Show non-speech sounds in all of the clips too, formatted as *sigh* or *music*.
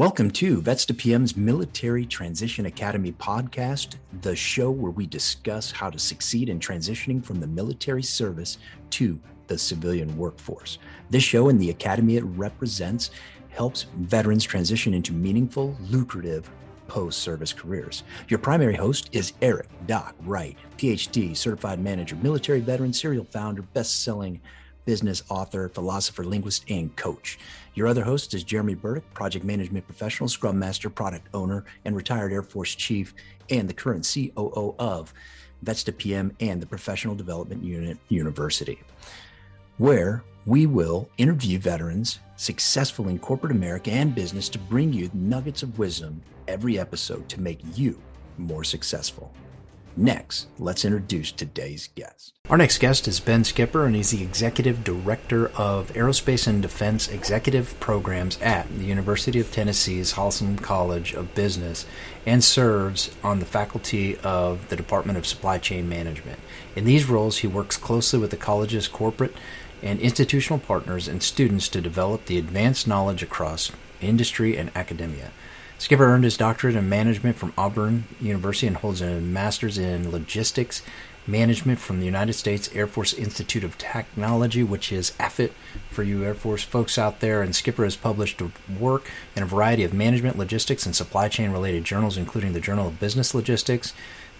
Welcome to Vets to PM's Military Transition Academy podcast, the show where we discuss how to succeed in transitioning from the military service to the civilian workforce. This show and the academy it represents helps veterans transition into meaningful, lucrative post service careers. Your primary host is Eric Doc Wright, PhD, certified manager, military veteran, serial founder, best selling business author, philosopher, linguist, and coach. Your other host is Jeremy Burdick, project management professional, scrum master, product owner, and retired Air Force chief, and the current COO of Vets to PM and the Professional Development Unit University, where we will interview veterans successful in corporate America and business to bring you nuggets of wisdom every episode to make you more successful. Next, let's introduce today's guest. Our next guest is Ben Skipper, and he's the Executive Director of Aerospace and Defense Executive Programs at the University of Tennessee's Haslam College of Business and serves on the faculty of the Department of Supply Chain Management. In these roles, he works closely with the college's corporate and institutional partners and students to develop the advanced knowledge across industry and academia. Skipper earned his doctorate in management from Auburn University and holds a master's in logistics management from the United States Air Force Institute of Technology, which is AFIT for you Air Force folks out there. And Skipper has published work in a variety of management, logistics, and supply chain related journals, including the Journal of Business Logistics,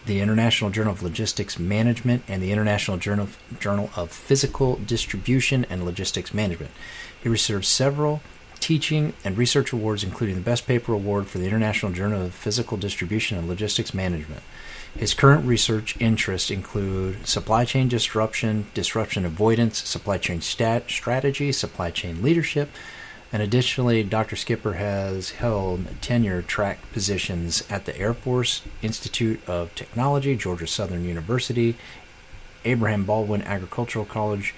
the International Journal of Logistics Management, and the International Journal Journal of Physical Distribution and Logistics Management. He received several teaching, and research awards, including the Best Paper Award for the International Journal of Physical Distribution and Logistics Management. His current research interests include supply chain disruption, disruption avoidance, supply chain stat- strategy, supply chain leadership, and additionally, Dr. Skipper has held tenure track positions at the Air Force Institute of Technology, Georgia Southern University, Abraham Baldwin Agricultural College,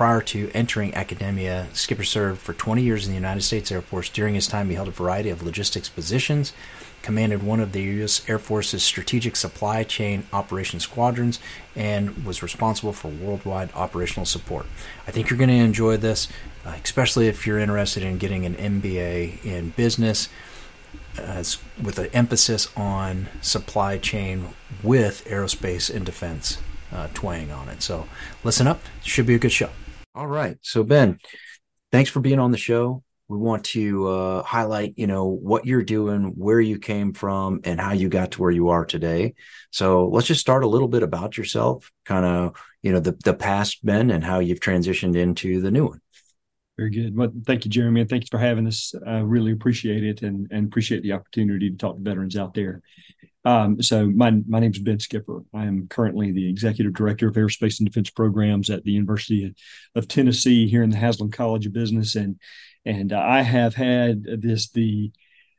Prior to entering academia, Skipper served for 20 years in the United States Air Force. During his time, he held a variety of logistics positions, commanded one of the U.S. Air Force's strategic supply chain operations squadrons, and was responsible for worldwide operational support. I think you're going to enjoy this, uh, especially if you're interested in getting an MBA in business. With an emphasis on supply chain with aerospace and defense uh, twang on it. So listen up, should be a good show. All right. So Ben, thanks for being on the show. We want to uh, highlight, you know, what you're doing, where you came from, and how you got to where you are today. So let's just start a little bit about yourself, kind of, you know, the the past Ben and how you've transitioned into the new one. Very good. Well, thank you, Jeremy, and thanks for having us. I really appreciate it and, and appreciate the opportunity to talk to veterans out there. Um, so my my name is Ben Skipper. I am currently the executive director of aerospace and defense programs at the University of Tennessee here in the Haslam College of Business, and and I have had this the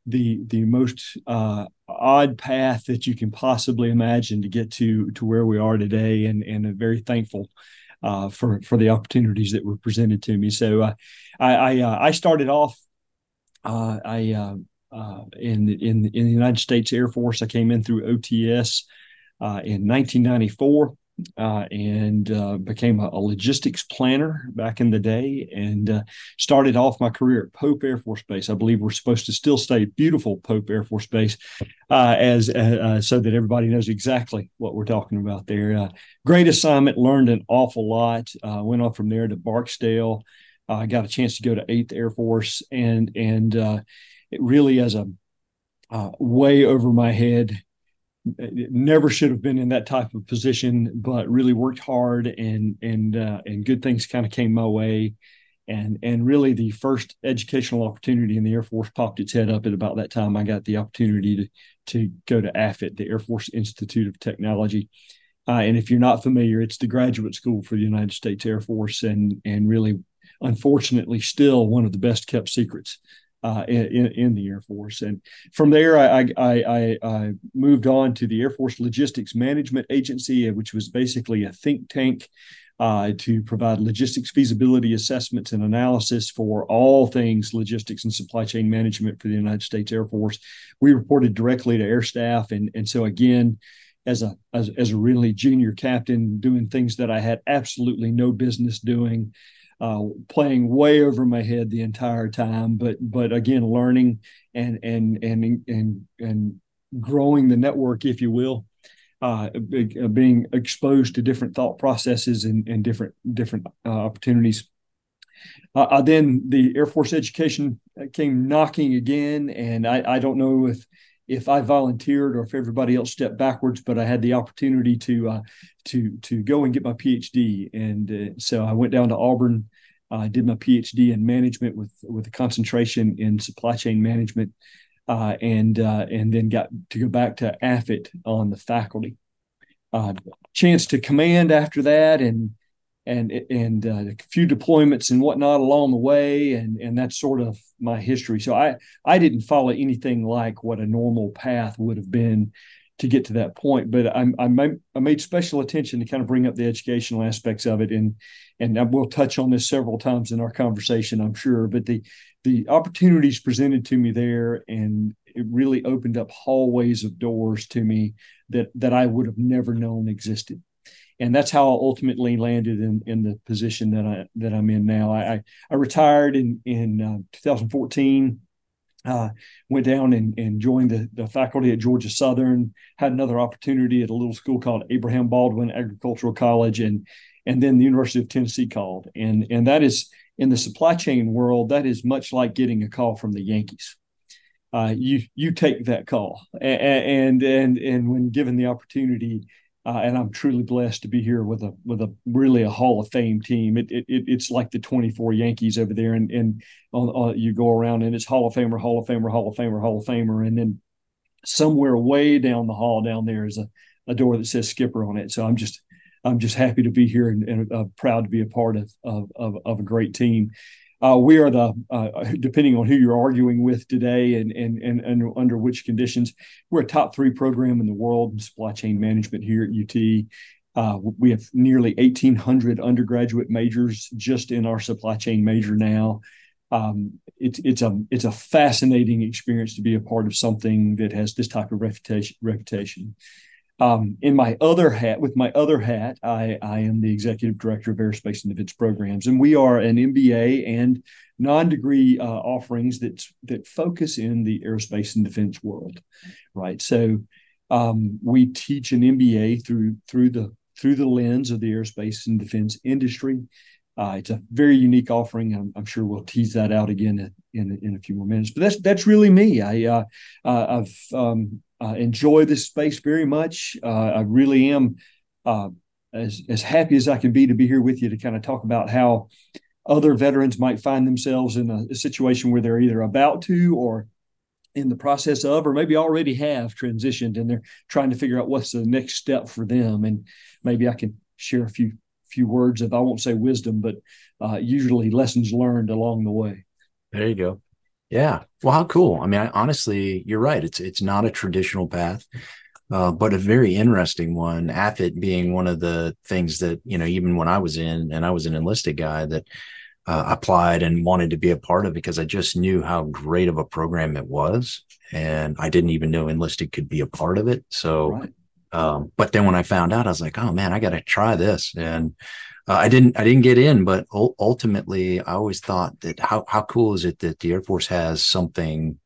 the the most uh, odd path that you can possibly imagine to get to to where we are today, and and I'm very thankful uh, for for the opportunities that were presented to me. So uh, I I, uh, I started off. Uh, I in in in the United States Air Force. I came in through OTS in 1994 uh, and uh, became a, a, logistics planner back in the day, and uh, started off my career at Pope Air Force Base. I believe we're supposed to still stay beautiful Pope Air Force Base, uh, as so that everybody knows exactly what we're talking about there. great assignment, learned an awful lot. went on from there to Barksdale. I got a chance to go to Eighth Air Force and and it really as a uh, way over my head. Never should have been in that type of position, but really worked hard and and uh, and good things kind of came my way, and and really the first educational opportunity in the Air Force popped its head up at about that time. I got the opportunity to to go to AFIT, the Air Force Institute of Technology, uh, and if you're not familiar, it's the graduate school for the United States Air Force, and and really, unfortunately, still one of the best kept secrets uh, in, in the Air Force. And from there, I, I, I, I, moved on to the Air Force Logistics Management Agency, which was basically a think tank uh, to provide logistics feasibility assessments and analysis for all things logistics and supply chain management for the United States Air Force. We reported directly to air staff. And, and so, again, as a as, as a really junior captain doing things that I had absolutely no business doing uh, playing way over my head the entire time, but but again, learning and and and and and growing the network, if you will, uh, being exposed to different thought processes and, and different different uh, opportunities. Uh, then the Air Force education came knocking again, and I, I don't know if if I volunteered or if everybody else stepped backwards, but I had the opportunity to uh, to to go and get my PhD, and uh, so I went down to Auburn. I did my PhD in management with with a concentration in supply chain management, uh, and uh, and then got to go back to AFIT on the faculty. Uh, chance to command after that, and and and uh, a few deployments and whatnot along the way, and and that's sort of my history. So I I didn't follow anything like what a normal path would have been to get to that point, but I I made, I made special attention to kind of bring up the educational aspects of it, and and I will touch on this several times in our conversation, I'm sure. But the the opportunities presented to me there, and it really opened up hallways of doors to me that that I would have never known existed and that's how I ultimately landed in, in the position that I that I'm in now. I I retired in in uh, 2014. Uh, went down and, and joined the, the faculty at Georgia Southern. Had another opportunity at a little school called Abraham Baldwin Agricultural College, and and then the University of Tennessee called. And and that is in the supply chain world. That is much like getting a call from the Yankees. Uh, you you take that call, and and and, and when given the opportunity, uh, and I'm truly blessed to be here with a with a really a Hall of Fame team. It, it, it's like the 24 Yankees over there, and and on, on, you go around and it's Hall of Famer, Hall of Famer, Hall of Famer, Hall of Famer, and then somewhere way down the hall down there is a, a door that says Skipper on it. So I'm just I'm just happy to be here and, and uh, proud to be a part of, of of, of a great team. Uh, we are the uh, depending on who you're arguing with today and, and and and under which conditions we're a top three program in the world in supply chain management here at UT. Uh, we have nearly 1,800 undergraduate majors just in our supply chain major now. Um, it's it's a it's a fascinating experience to be a part of something that has this type of reputation. reputation. Um, in my other hat, with my other hat, I, I am the executive director of aerospace and defense programs, and we are an MBA and non-degree uh, offerings that that focus in the aerospace and defense world, right? So um, we teach an MBA through through the through the lens of the aerospace and defense industry. Uh, it's a very unique offering. I'm, I'm, sure we'll tease that out again in, in a few more minutes. But that's that's really me. I uh, uh, I've um, uh, enjoy this space very much. Uh, I really am uh, as as happy as I can be to be here with you to kind of talk about how other veterans might find themselves in a, a situation where they're either about to or in the process of, or maybe already have transitioned and they're trying to figure out what's the next step for them. And maybe I can share a few few words of I won't say wisdom, but uh, usually lessons learned along the way. There you go. Yeah. Well, how cool. I mean, I, honestly, you're right. It's it's not a traditional path, uh, but a very interesting one. AFIT being one of the things that you know, even when I was in, and I was an enlisted guy that uh, applied and wanted to be a part of because I just knew how great of a program it was, and I didn't even know enlisted could be a part of it. So, right. um, but then when I found out, I was like, oh man, I got to try this, and uh, I didn't I didn't get in, but ultimately I always thought that how how cool is it that the Air Force has something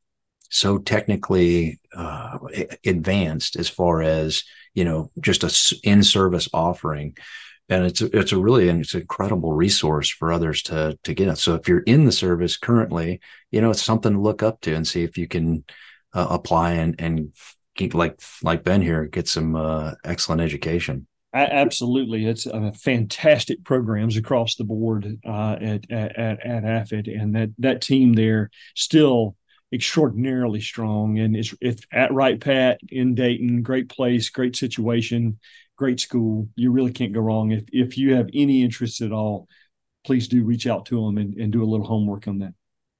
so technically uh, advanced as far as you know just a in service offering, and it's it's a really it's an incredible resource for others to to get. So if you're in the service currently, you know it's something to look up to and see if you can uh, apply and and like like Ben here get some uh, excellent education absolutely, it's uh, fantastic programs across the board uh, at, at at AFIT, and that that team there still extraordinarily strong, and it's it's at Wright Pat in Dayton, great place, great situation, great school. You really can't go wrong. If if you have any interest at all, please do reach out to them and, and do a little homework on that.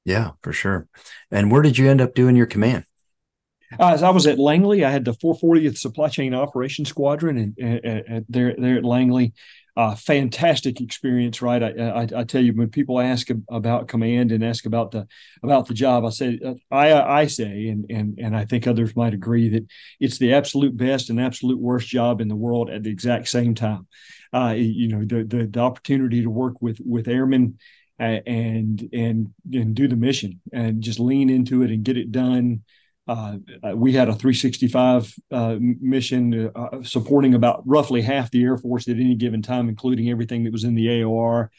Yeah, for sure. And where did you end up doing your command? Uh, as I was at Langley, I had the 440th Supply Chain Operations Squadron, and, there there at Langley, uh, fantastic experience. Right, I, I, I, tell you, when people ask about command and ask about the about the job, I say I I say, and and and I think others might agree that it's the absolute best and absolute worst job in the world at the exact same time. uh, you know, the, the, the opportunity to work with with airmen uh, and and and do the mission and just lean into it and get it done. Uh, uh we had a 365 uh, mission uh, supporting about roughly half the Air Force at any given time, including everything that was in the AOR.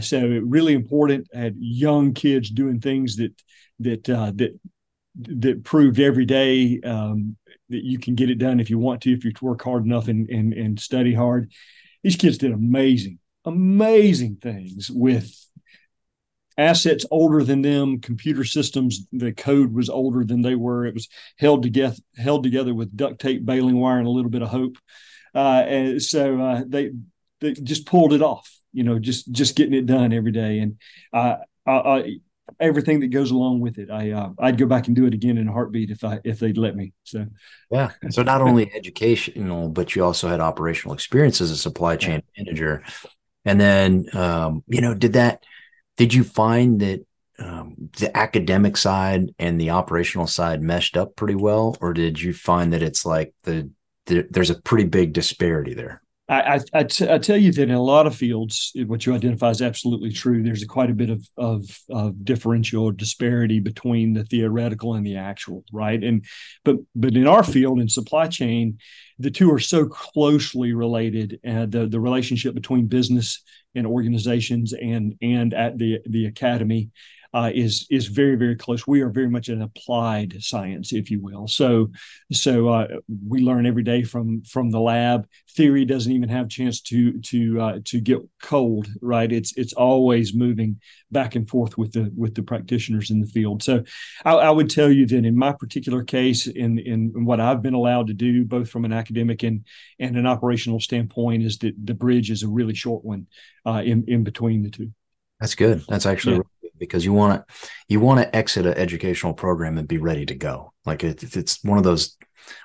so really important. Had young kids doing things that that that that proved every day um, that you can get it done if you want to, if you work hard enough and and, and study hard. These kids did amazing, amazing things with assets older than them, computer systems, the code was older than they were. It was held together held together with duct tape, baling wire, and a little bit of hope. Uh, and so uh, they they just pulled it off. You know, just just getting it done every day, and uh, I, I, everything that goes along with it. I uh, I'd go back and do it again in a heartbeat if I if they'd let me. So yeah. So not only educational, but you also had operational experience as a supply chain yeah. manager. And then um, you know, did that did you find that um, the academic side and the operational side meshed up pretty well, or did you find that it's like the, the there's a pretty big disparity there? I, I, I, t- I tell you that in a lot of fields, what you identify is absolutely true. There's quite a bit of, of, of differential disparity between the theoretical and the actual, right? And but but in our field in supply chain, the two are so closely related, and the the relationship between business and organizations and and at the the academy uh, is is very very close. We are very much an applied science, if you will. So so uh, we learn every day from from the lab. Theory doesn't even have a chance to to uh, to get cold, right? It's it's always moving back and forth with the with the practitioners in the field. So I, I would tell you that in my particular case, in in what I've been allowed to do, both from an academic and and an operational standpoint, is that the bridge is a really short one uh, in in between the two. That's good. That's actually yeah because you want to you want to exit an educational program and be ready to go. Like it, it's one of those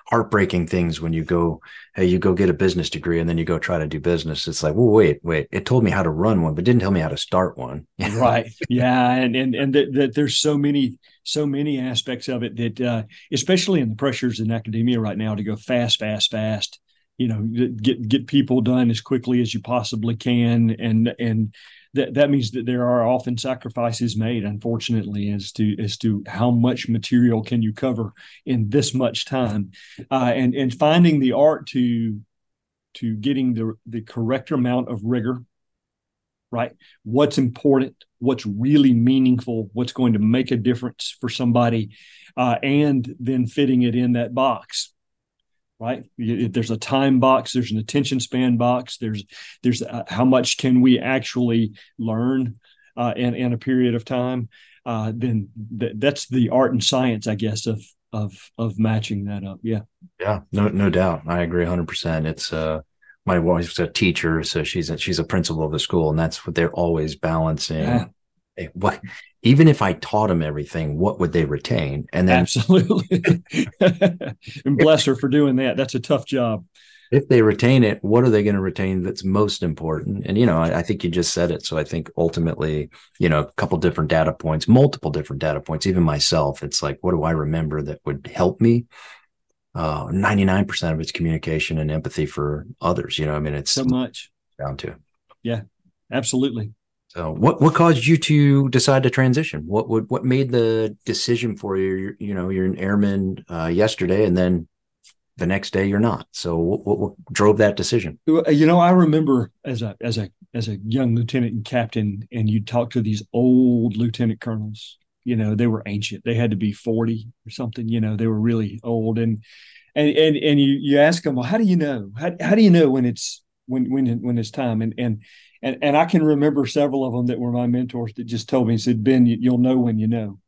heartbreaking things when you go, hey, you go get a business degree and then you go try to do business. It's like, well, wait, wait, it told me how to run one, but didn't tell me how to start one. *laughs* right. Yeah. And and and that, that there's so many so many aspects of it that, uh, especially in the pressures in academia right now, to go fast, fast, fast. You know, get get people done as quickly as you possibly can, and and that that means that there are often sacrifices made unfortunately as to as to how much material can you cover in this much time. Uh, and and finding the art to to getting the the correct amount of rigor right? What's important what's really meaningful what's going to make a difference for somebody uh, and then fitting it in that box right? There's a time box there's an attention span box there's there's uh, how much can we actually learn uh, in, in a period of time? Uh, then th- that's the art and science i guess of of of matching that up yeah. Yeah no no doubt. I agree 100% it's uh my wife's a teacher so she's a, she's a principal of the school and that's what they're always balancing yeah what even if I taught them everything, what would they retain? And then absolutely, *laughs* and bless her for doing that. That's a tough job. If they retain it, what are they going to retain that's most important? And you know, I, I, think you just said it. So I think ultimately, you know, a couple different data points, multiple different data points. Even myself, it's like, what do I remember that would help me? Uh, 99% of it's communication and empathy for others. You know, I mean, it's so much down to. Yeah, absolutely. So, what what caused you to decide to transition? What would what made the decision for you? You know, you're an airman uh, yesterday, and then the next day you're not. So, what, what, what drove that decision? You know, I remember as a as a as a young lieutenant and captain, and you talk to these old lieutenant colonels. You know, they were ancient. They had to be forty or something. You know, they were really old, and and and and you you ask them, well, how do you know? How how do you know when it's when when when it's time? And and and and I can remember several of them that were my mentors that just told me said Ben you'll know when you know.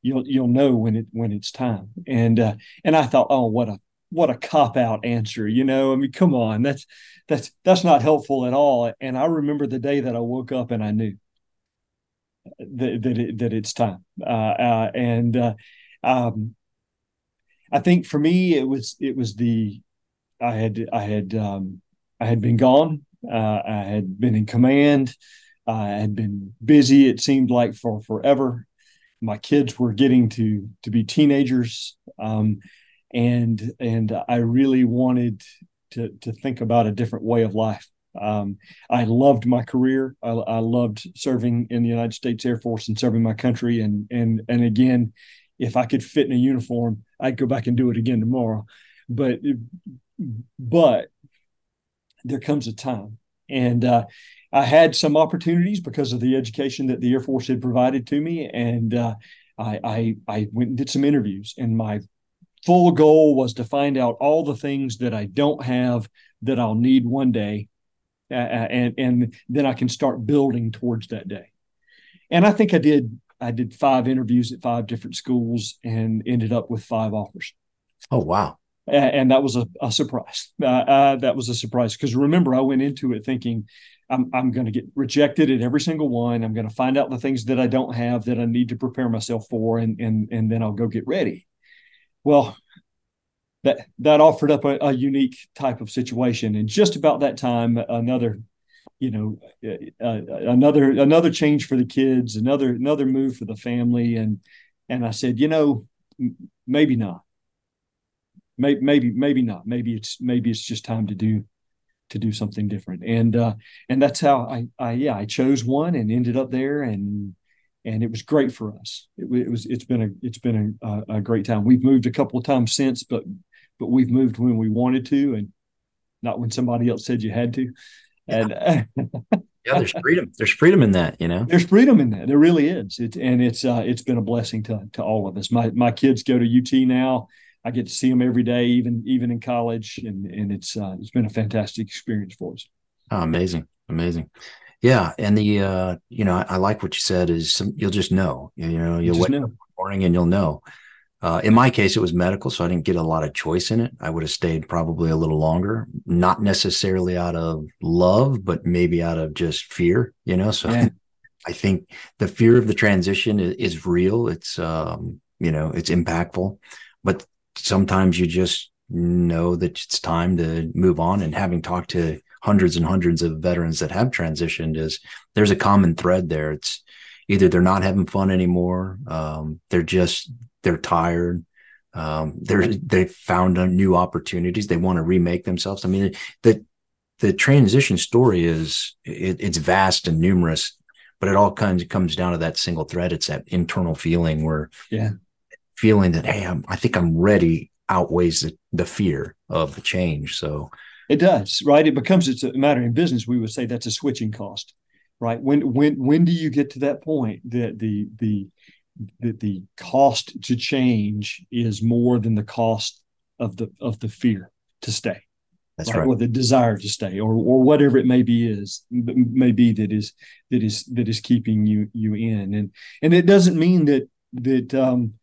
You'll you'll know when it when it's time. And uh, and I thought oh what a what a cop out answer you know? I mean come on that's that's that's not helpful at all. And I remember the day that I woke up and I knew that that, it, that it's time. Uh, uh, and uh, um, I think for me it was it was the I had I had um, I had been gone uh, I had been in command. I had been busy. It seemed like for forever. My kids were getting to to be teenagers, um, and and I really wanted to to think about a different way of life Um, I loved my career. I, I, loved serving in the United States Air Force and serving my country. And and and again, if I could fit in a uniform, I'd go back and do it again tomorrow. But but there comes a time, and uh, I had some opportunities because of the education that the Air Force had provided to me, and uh, I, I I went and did some interviews, and my full goal was to find out all the things that I don't have that I'll need one day, uh, and and then I can start building towards that day. And I think I did. I did five interviews at five different schools and ended up with five offers. Oh wow! And that was a, a surprise. Uh, uh, that was a surprise because remember I went into it thinking I'm I'm going to get rejected at every single one. I'm going to find out the things that I don't have that I need to prepare myself for, and and and then I'll go get ready. Well, that that offered up a, a, unique type of situation and just about that time another you know uh, another another change for the kids another another move for the family and and i said you know maybe not maybe maybe maybe not maybe it's maybe it's just time to do to do something different and uh and that's how i i yeah i chose one and ended up there and and it was great for us it, it was it's been a it's been a, a great time we've moved a couple of times since but but we've moved when we wanted to and not when somebody else said you had to. And *laughs* yeah, there's freedom. There's freedom in that, you know. There's freedom in that. There really is. It, and it's uh, it's been a blessing to to all of us. My my kids go to UT now. I get to see them every day, even even in college, and and it's uh, it's been a fantastic experience for us. Oh, amazing, amazing. Yeah, and the uh, you know, I, I like what you said. Is some, you'll just know. You, know, you'll wait know. morning and you'll know. Uh, in my case, it was medical, so I didn't get a lot of choice in it. I would have stayed probably a little longer, not necessarily out of love, but maybe out of just fear, you know. So yeah. *laughs* I think the fear of the transition is, is real. It's, um, you know, it's impactful, but sometimes you just know that it's time to move on. And having talked to hundreds and hundreds of veterans that have transitioned, is there's a common thread there. It's either they're not having fun anymore, um, they're just they're tired. Um, they're they found new opportunities. They want to remake themselves. I mean, the the transition story is it, it's vast and numerous, but it all kind of comes down to that single thread. It's that internal feeling where yeah, feeling that hey, I'm, I think I'm ready outweighs the, the fear of the change. So it does, right? It becomes it's a matter in business. We would say that's a switching cost, right? When when when do you get to that point that the the that the cost to change is more than the cost of the of the fear to stay. That's right. right. Or the desire to stay, or or whatever it may be is may be that is that is that is keeping you you in, and and it doesn't mean that that um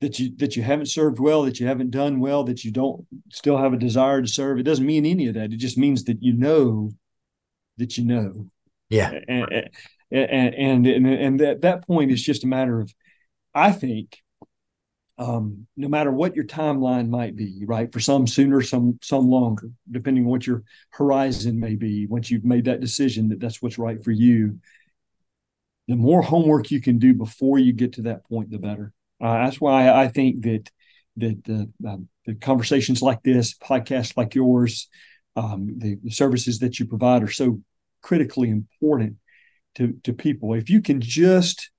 that you that you haven't served well, that you haven't done well, that you don't still have a desire to serve. It doesn't mean any of that. It just means that you know that you know. Yeah. And, and and and, and at that point it's just a matter of i think um, no matter what your timeline might be right for some sooner some some longer depending on what your horizon may be once you've made that decision that that's what's right for you the more homework you can do before you get to that point the better uh, that's why i think that that the, uh, the conversations like this podcasts like yours um, the, the services that you provide are so critically important to, to people. If you can just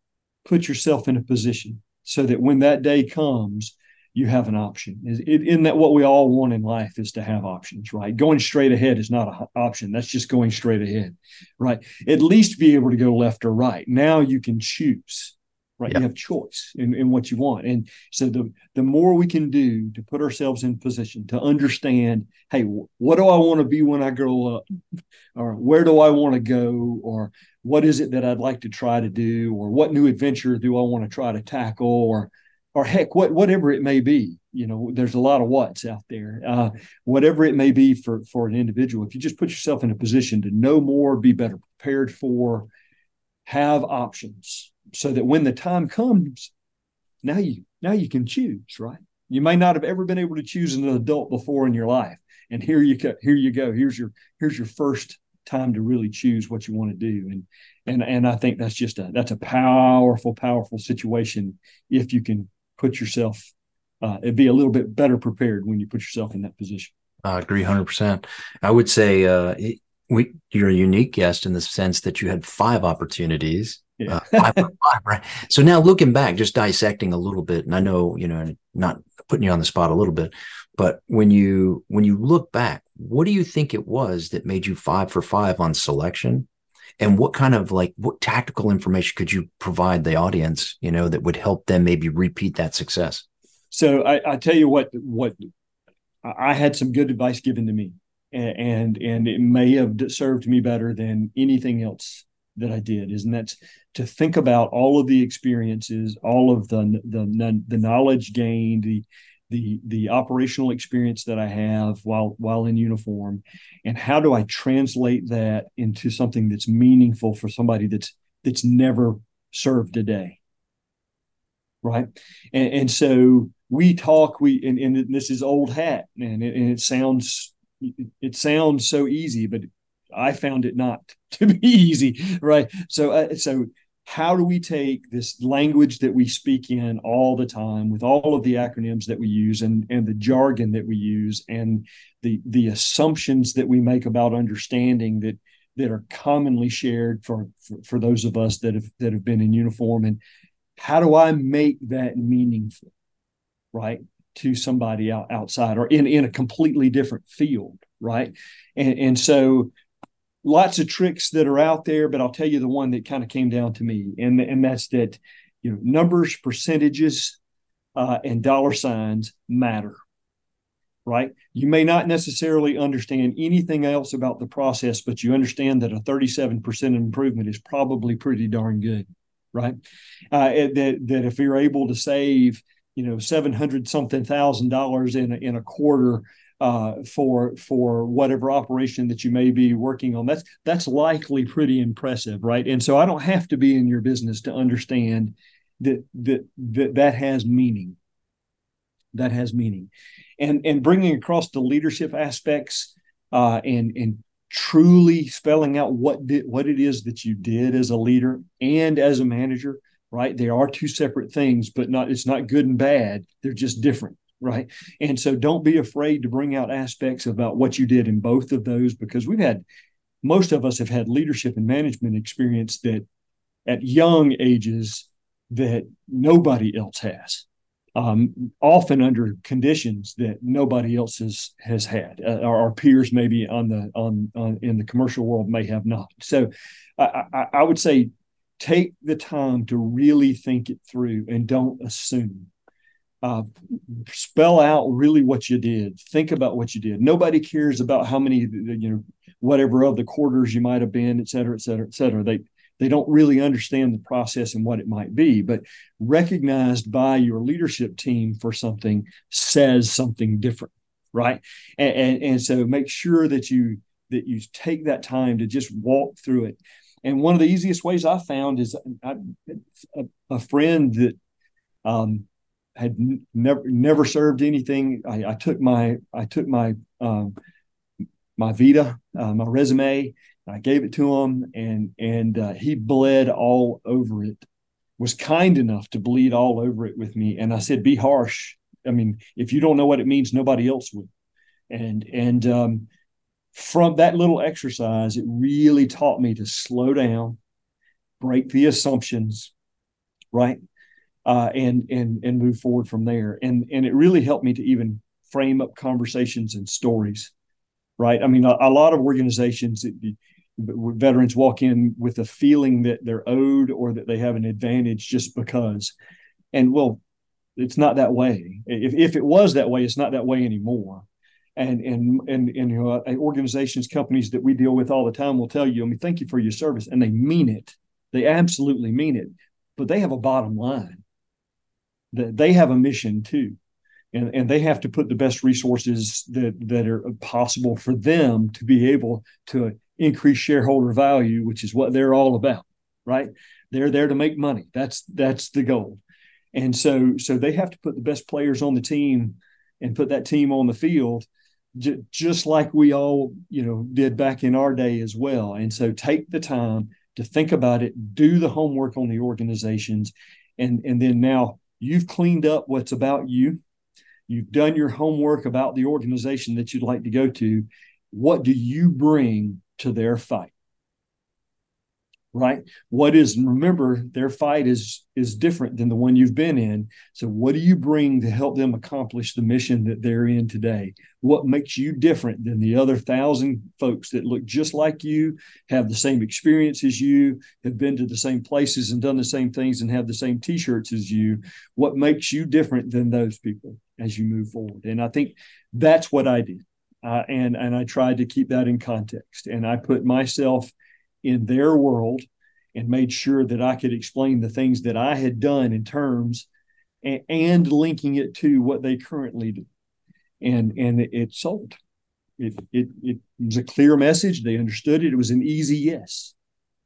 put yourself in a position so that when that day comes, you have an option. Isn't that what we all want in life is to have options, right? Going straight ahead is not an option. That's just going straight ahead, right? At least be able to go left or right. Now you can choose right? Yep. You have choice in, in what you want. And so the the more we can do to put ourselves in position to understand, hey, what do I want to be when I grow up? Or where do I want to go? Or what is it that I'd like to try to do? Or what new adventure do I want to try to tackle? Or or heck, what whatever it may be. You know, there's a lot of what's out there. Uh, whatever it may be for for an individual, if you just put yourself in a position to know more, be better prepared for, have options so that when the time comes, now you now you can choose, right? You may not have ever been able to choose an adult before in your life, and here you go. Here you go. Here's your here's your first time to really choose what you want to do, and and and I think that's just a that's a powerful, powerful situation if you can put yourself uh, and be a little bit better prepared when you put yourself in that position. I agree 100%. I would say uh, we, you're a unique guest in the sense that you had five opportunities. Yeah. uh. So now looking back, just dissecting a little bit, and I know, you know, not putting you on the spot a little bit, but when you when you look back, what do you think it was that made you five for five on selection? And what kind of like what tactical information could you provide the audience, you know, that would help them maybe repeat that success? So I, I tell you what, what I had some good advice given to me, and and it may have served me better than anything else that I did. Is and that's to think about all of the experiences, all of the the the knowledge gained, the the the operational experience that I have while while in uniform, and how do I translate that into something that's meaningful for somebody that's that's never served a day, right? And, and so we talk we and, and this is old hat and it, and it sounds it sounds so easy but i found it not *laughs* to be easy right? So uh, so how do we take this language that we speak in all the time with all of the acronyms that we use and and the jargon that we use and the the assumptions that we make about understanding that that are commonly shared for, for, for those of us that have that have been in uniform and how do i make that meaningful right to somebody out, outside or in in a completely different field right? And and so lots of tricks that are out there but i'll tell you the one that kind of came down to me and and that's that you know numbers percentages uh, and dollar signs matter right? You may not necessarily understand anything else about the process but you understand that a 37% improvement is probably pretty darn good right? Uh, that that if you're able to save you know seven hundred something thousand dollars in a, in a quarter uh, for for whatever operation that you may be working on. That's that's likely pretty impressive, right? And so I don't have to be in your business to understand that that that, that has meaning. That has meaning, and and bringing across the leadership aspects uh, and and truly spelling out what did what it is that you did as a leader and as a manager right? They are two separate things, but not it's not good and bad. They're just different, right? And so don't be afraid to bring out aspects about what you did in both of those because we've had most of us have had leadership and management experience that at young ages that nobody else has. Um, often under conditions that nobody else has has had. Uh, our, our, peers maybe on the on, on in the commercial world may have not. So I, I, I would say take the time to really think it through and don't assume. Uh, spell out really what you did. Think about what you did. Nobody cares about how many, you know, whatever of the quarters you might have been, et cetera, et cetera, et cetera. They they don't really understand the process and what it might be, but recognized by your leadership team for something says something different, right? And, and, and so make sure that you that you take that time to just walk through it and one of the easiest ways I found is I, a, a, friend that um, had never never served anything. I, I, took my I took my um, my Vita, uh, my resume, I gave it to him, and and uh, he bled all over it. Was kind enough to bleed all over it with me, and I said, "Be harsh. I mean, if you don't know what it means, nobody else would." And and um, from that little exercise, it really taught me to slow down, break the assumptions, right, uh, and and and move forward from there. And and it really helped me to even frame up conversations and stories, right? I mean, a, a lot of organizations. veterans walk in with a feeling that they're owed or that they have an advantage just because and well it's not that way if, if it was that way it's not that way anymore and and and, and you know, organizations, companies that we deal with all the time will tell you, I mean, thank you for your service, and they mean it. They absolutely mean it, but they have a bottom line. That they have a mission too, and and they have to put the best resources that that are possible for them to be able to increase shareholder value, which is what they're all about, right? They're there to make money. That's that's the goal, and so so they have to put the best players on the team and put that team on the field j- just like we all you know did back in our day as well and so take the time to think about it do the homework on the organizations and and then now you've cleaned up what's about you you've done your homework about the organization that you'd like to go to. What do you bring to their fight? Right? What is remember their fight is is different than the one you've been in. So what do you bring to help them accomplish the mission that they're in today? What makes you different than the other thousand folks that look just like you have the same experience as you have been to the same places and done the same things and have the same t-shirts as you? What makes you different than those people as you move forward? And i think that's what i did. Uh, and and i tried to keep that in context. And i put myself in their world and made sure that I could explain the things that I had done in terms and, and linking it to what they currently do. And and it, it sold. It, it it was a clear message. They understood it. It was an easy yes.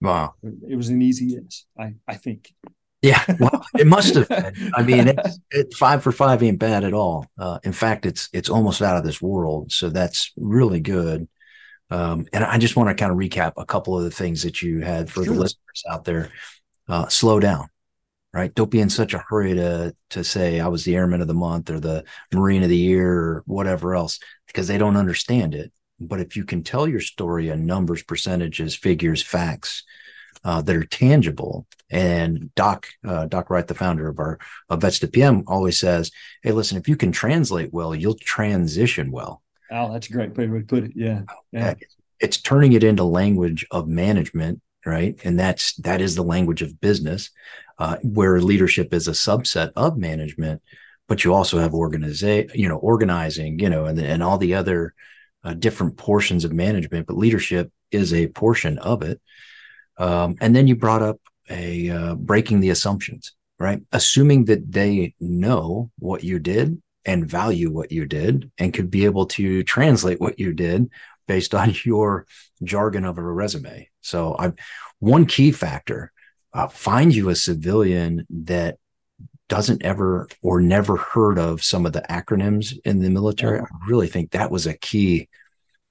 Wow. It was an easy yes, I, I think. Yeah, well, it must have. Been. *laughs* I mean, it's, it, five for five ain't bad at all. Uh, in fact, it's it's almost out of this world. So that's really good. Um, and I just want to kind of recap a couple of the things that you had for sure. the listeners out there. Uh, slow down, right? Don't be in such a hurry to to say I was the airman of the month or the marine of the year or whatever else because they don't understand it. But if you can tell your story in numbers, percentages, figures, facts uh, that are tangible, and Doc uh, Doc Wright, the founder of our of Vets to PM, always says, "Hey, listen, if you can translate well, you'll transition well." Oh, that's a great way to put it. Yeah. yeah. It's turning it into language of management, right? And that's that is the language of business, uh, where leadership is a subset of management, but you also have organization, you know, organizing, you know, and and all the other uh, different portions of management, but leadership is a portion of it. Um, and then you brought up a uh, breaking the assumptions, right? Assuming that they know what you did and value what you did and could be able to translate what you did based *laughs* on your jargon of a resume. So I one key factor, uh, find you a civilian that doesn't ever or never heard of some of the acronyms in the military. I really think that was a key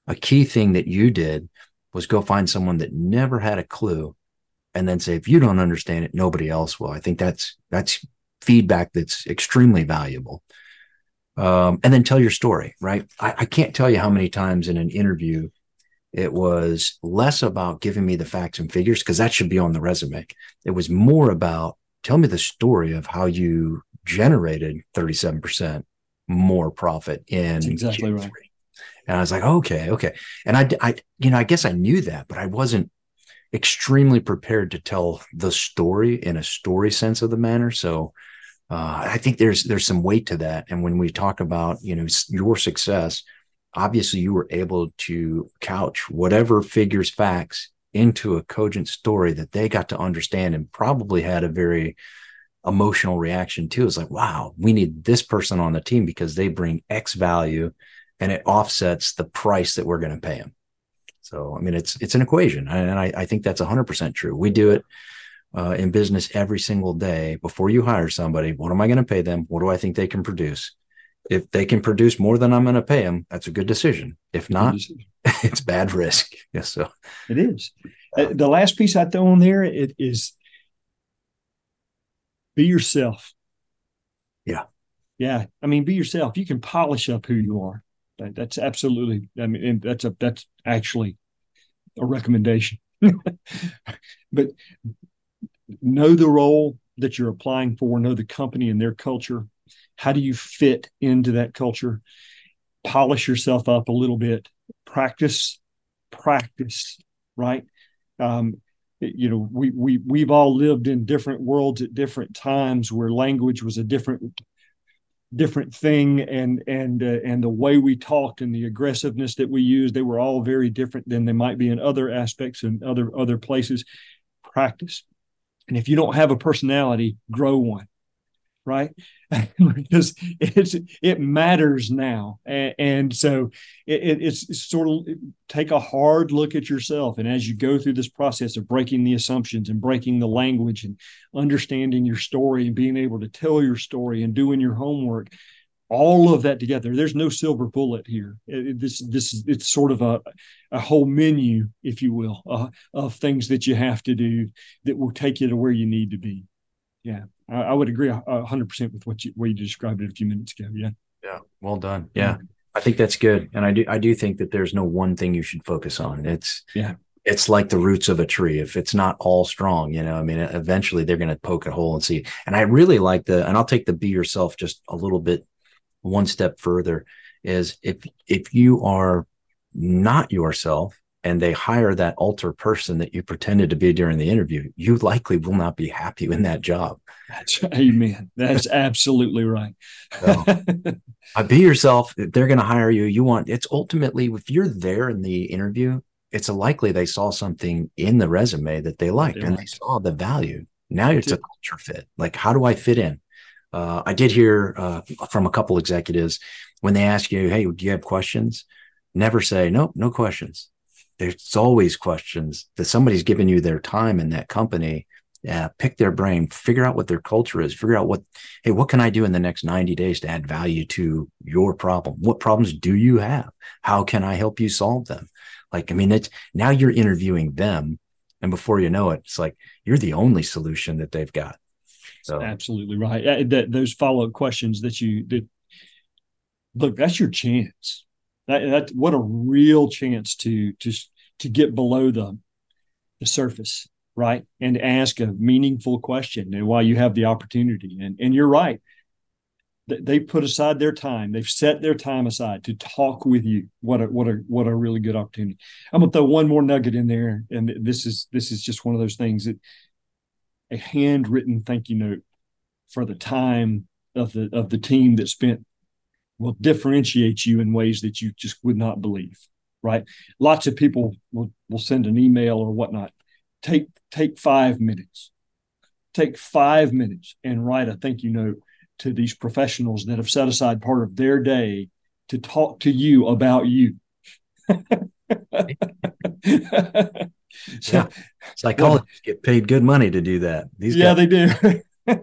a key thing that you did was go find someone that never had a clue and then say if you don't understand it nobody else will. I think that's that's feedback that's extremely valuable um, and then tell your story, right? I, I can't tell you how many times in an interview it was less about giving me the facts and figures because that should be on the resume. It was more about tell me the story of how you generated 37% more profit in That's exactly Q3. right. And I was like, okay, okay. And I, I, you know, I guess I knew that, but I wasn't extremely prepared to tell the story in a story sense of the manner. So uh, I think there's there's some weight to that. And when we talk about you know your success, obviously you were able to couch whatever figures facts into a cogent story that they got to understand and probably had a very emotional reaction to. It's like, wow, we need this person on the team because they bring X value and it offsets the price that we're going to pay them. So, I mean, it's it's an equation, and I, I think that's 100% true. We do it uh, in business every single day before you hire somebody. What am I going to pay them? What do I think they can produce? If they can produce more than I'm going to pay them, that's a good decision. If not, *laughs* it's bad risk. *laughs* Yes, so it is. Uh, the last piece I throw on there it is be yourself. Yeah, yeah. I mean, be yourself. You can polish up who you are. That, that's absolutely. I mean, that's a that's actually a recommendation. *laughs* but know the role that you're applying for, know the company and their culture. How do you fit into that culture? Polish yourself up a little bit. Practice, practice, right? Um, you know, we we we've all lived in different worlds at different times where language was a different different thing and and uh, and the way we talked and the aggressiveness that we used they were all very different than they might be in other aspects and other other places practice and if you don't have a personality, grow one, right? *laughs* because it's it matters now, and, and so it, it's, it's, sort of take a hard look at yourself, and as you go through this process of breaking the assumptions and breaking the language and understanding your story and being able to tell your story and doing your homework, all of that together. There's no silver bullet here. It, this this it's sort of a a whole menu, if you will, uh, of things that you have to do that will take you to where you need to be. Yeah, I, I would agree hundred percent with what you what you described it a few minutes ago. Yeah. Yeah, well done. Yeah. I think that's good. And I do I do think that there's no one thing you should focus on. It's yeah. It's like the roots of a tree. If it's not all strong, you know, I mean, eventually they're going to poke a hole and see. And I really like the, and I'll take the be yourself just a little bit, one step further. Is if if you are not yourself, and they hire that alter person that you pretended to be during the interview, you likely will not be happy in that job. That's *laughs* amen. That's absolutely right. so, *laughs* uh, be yourself. They're going to hire you. You want it's ultimately if you're there in the interview, it's likely they saw something in the resume that they liked they and liked. they saw the value. Now it's a culture fit. Like, how do I fit in? Uh, I did hear uh, from a couple executives when they ask you, "Hey, do you have questions?" Never say, "Nope, no questions." there's always questions that somebody's given you their time in that company yeah, pick their brain, figure out what their culture is, figure out what, hey, what can I do in the next 90 days to add value to your problem? What problems do you have? How can I help you solve them? Like, I mean, it's now you're interviewing them. And before you know it, it's like you're the only solution that they've got. So absolutely right. Uh, that those follow up questions that you that look, that's your chance. That, that what a real chance to to to get below the the surface, right, and ask a meaningful question. And while you have the opportunity, and and you're right, they put aside their time. They've set their time aside to talk with you. What a what a what a really good opportunity. I'm gonna throw one more nugget in there, and this is this is just one of those things that a handwritten thank you note for the time of the of the team that spent will differentiate you in ways that you just would not believe right? Lots of people will, will send an email or whatnot. Take take five minutes. Take five minutes and write a thank you note to these professionals that have set aside part of their day to talk to you about you *laughs* *laughs* so, yeah. psychologists get paid good money to do that these yeah guys, they do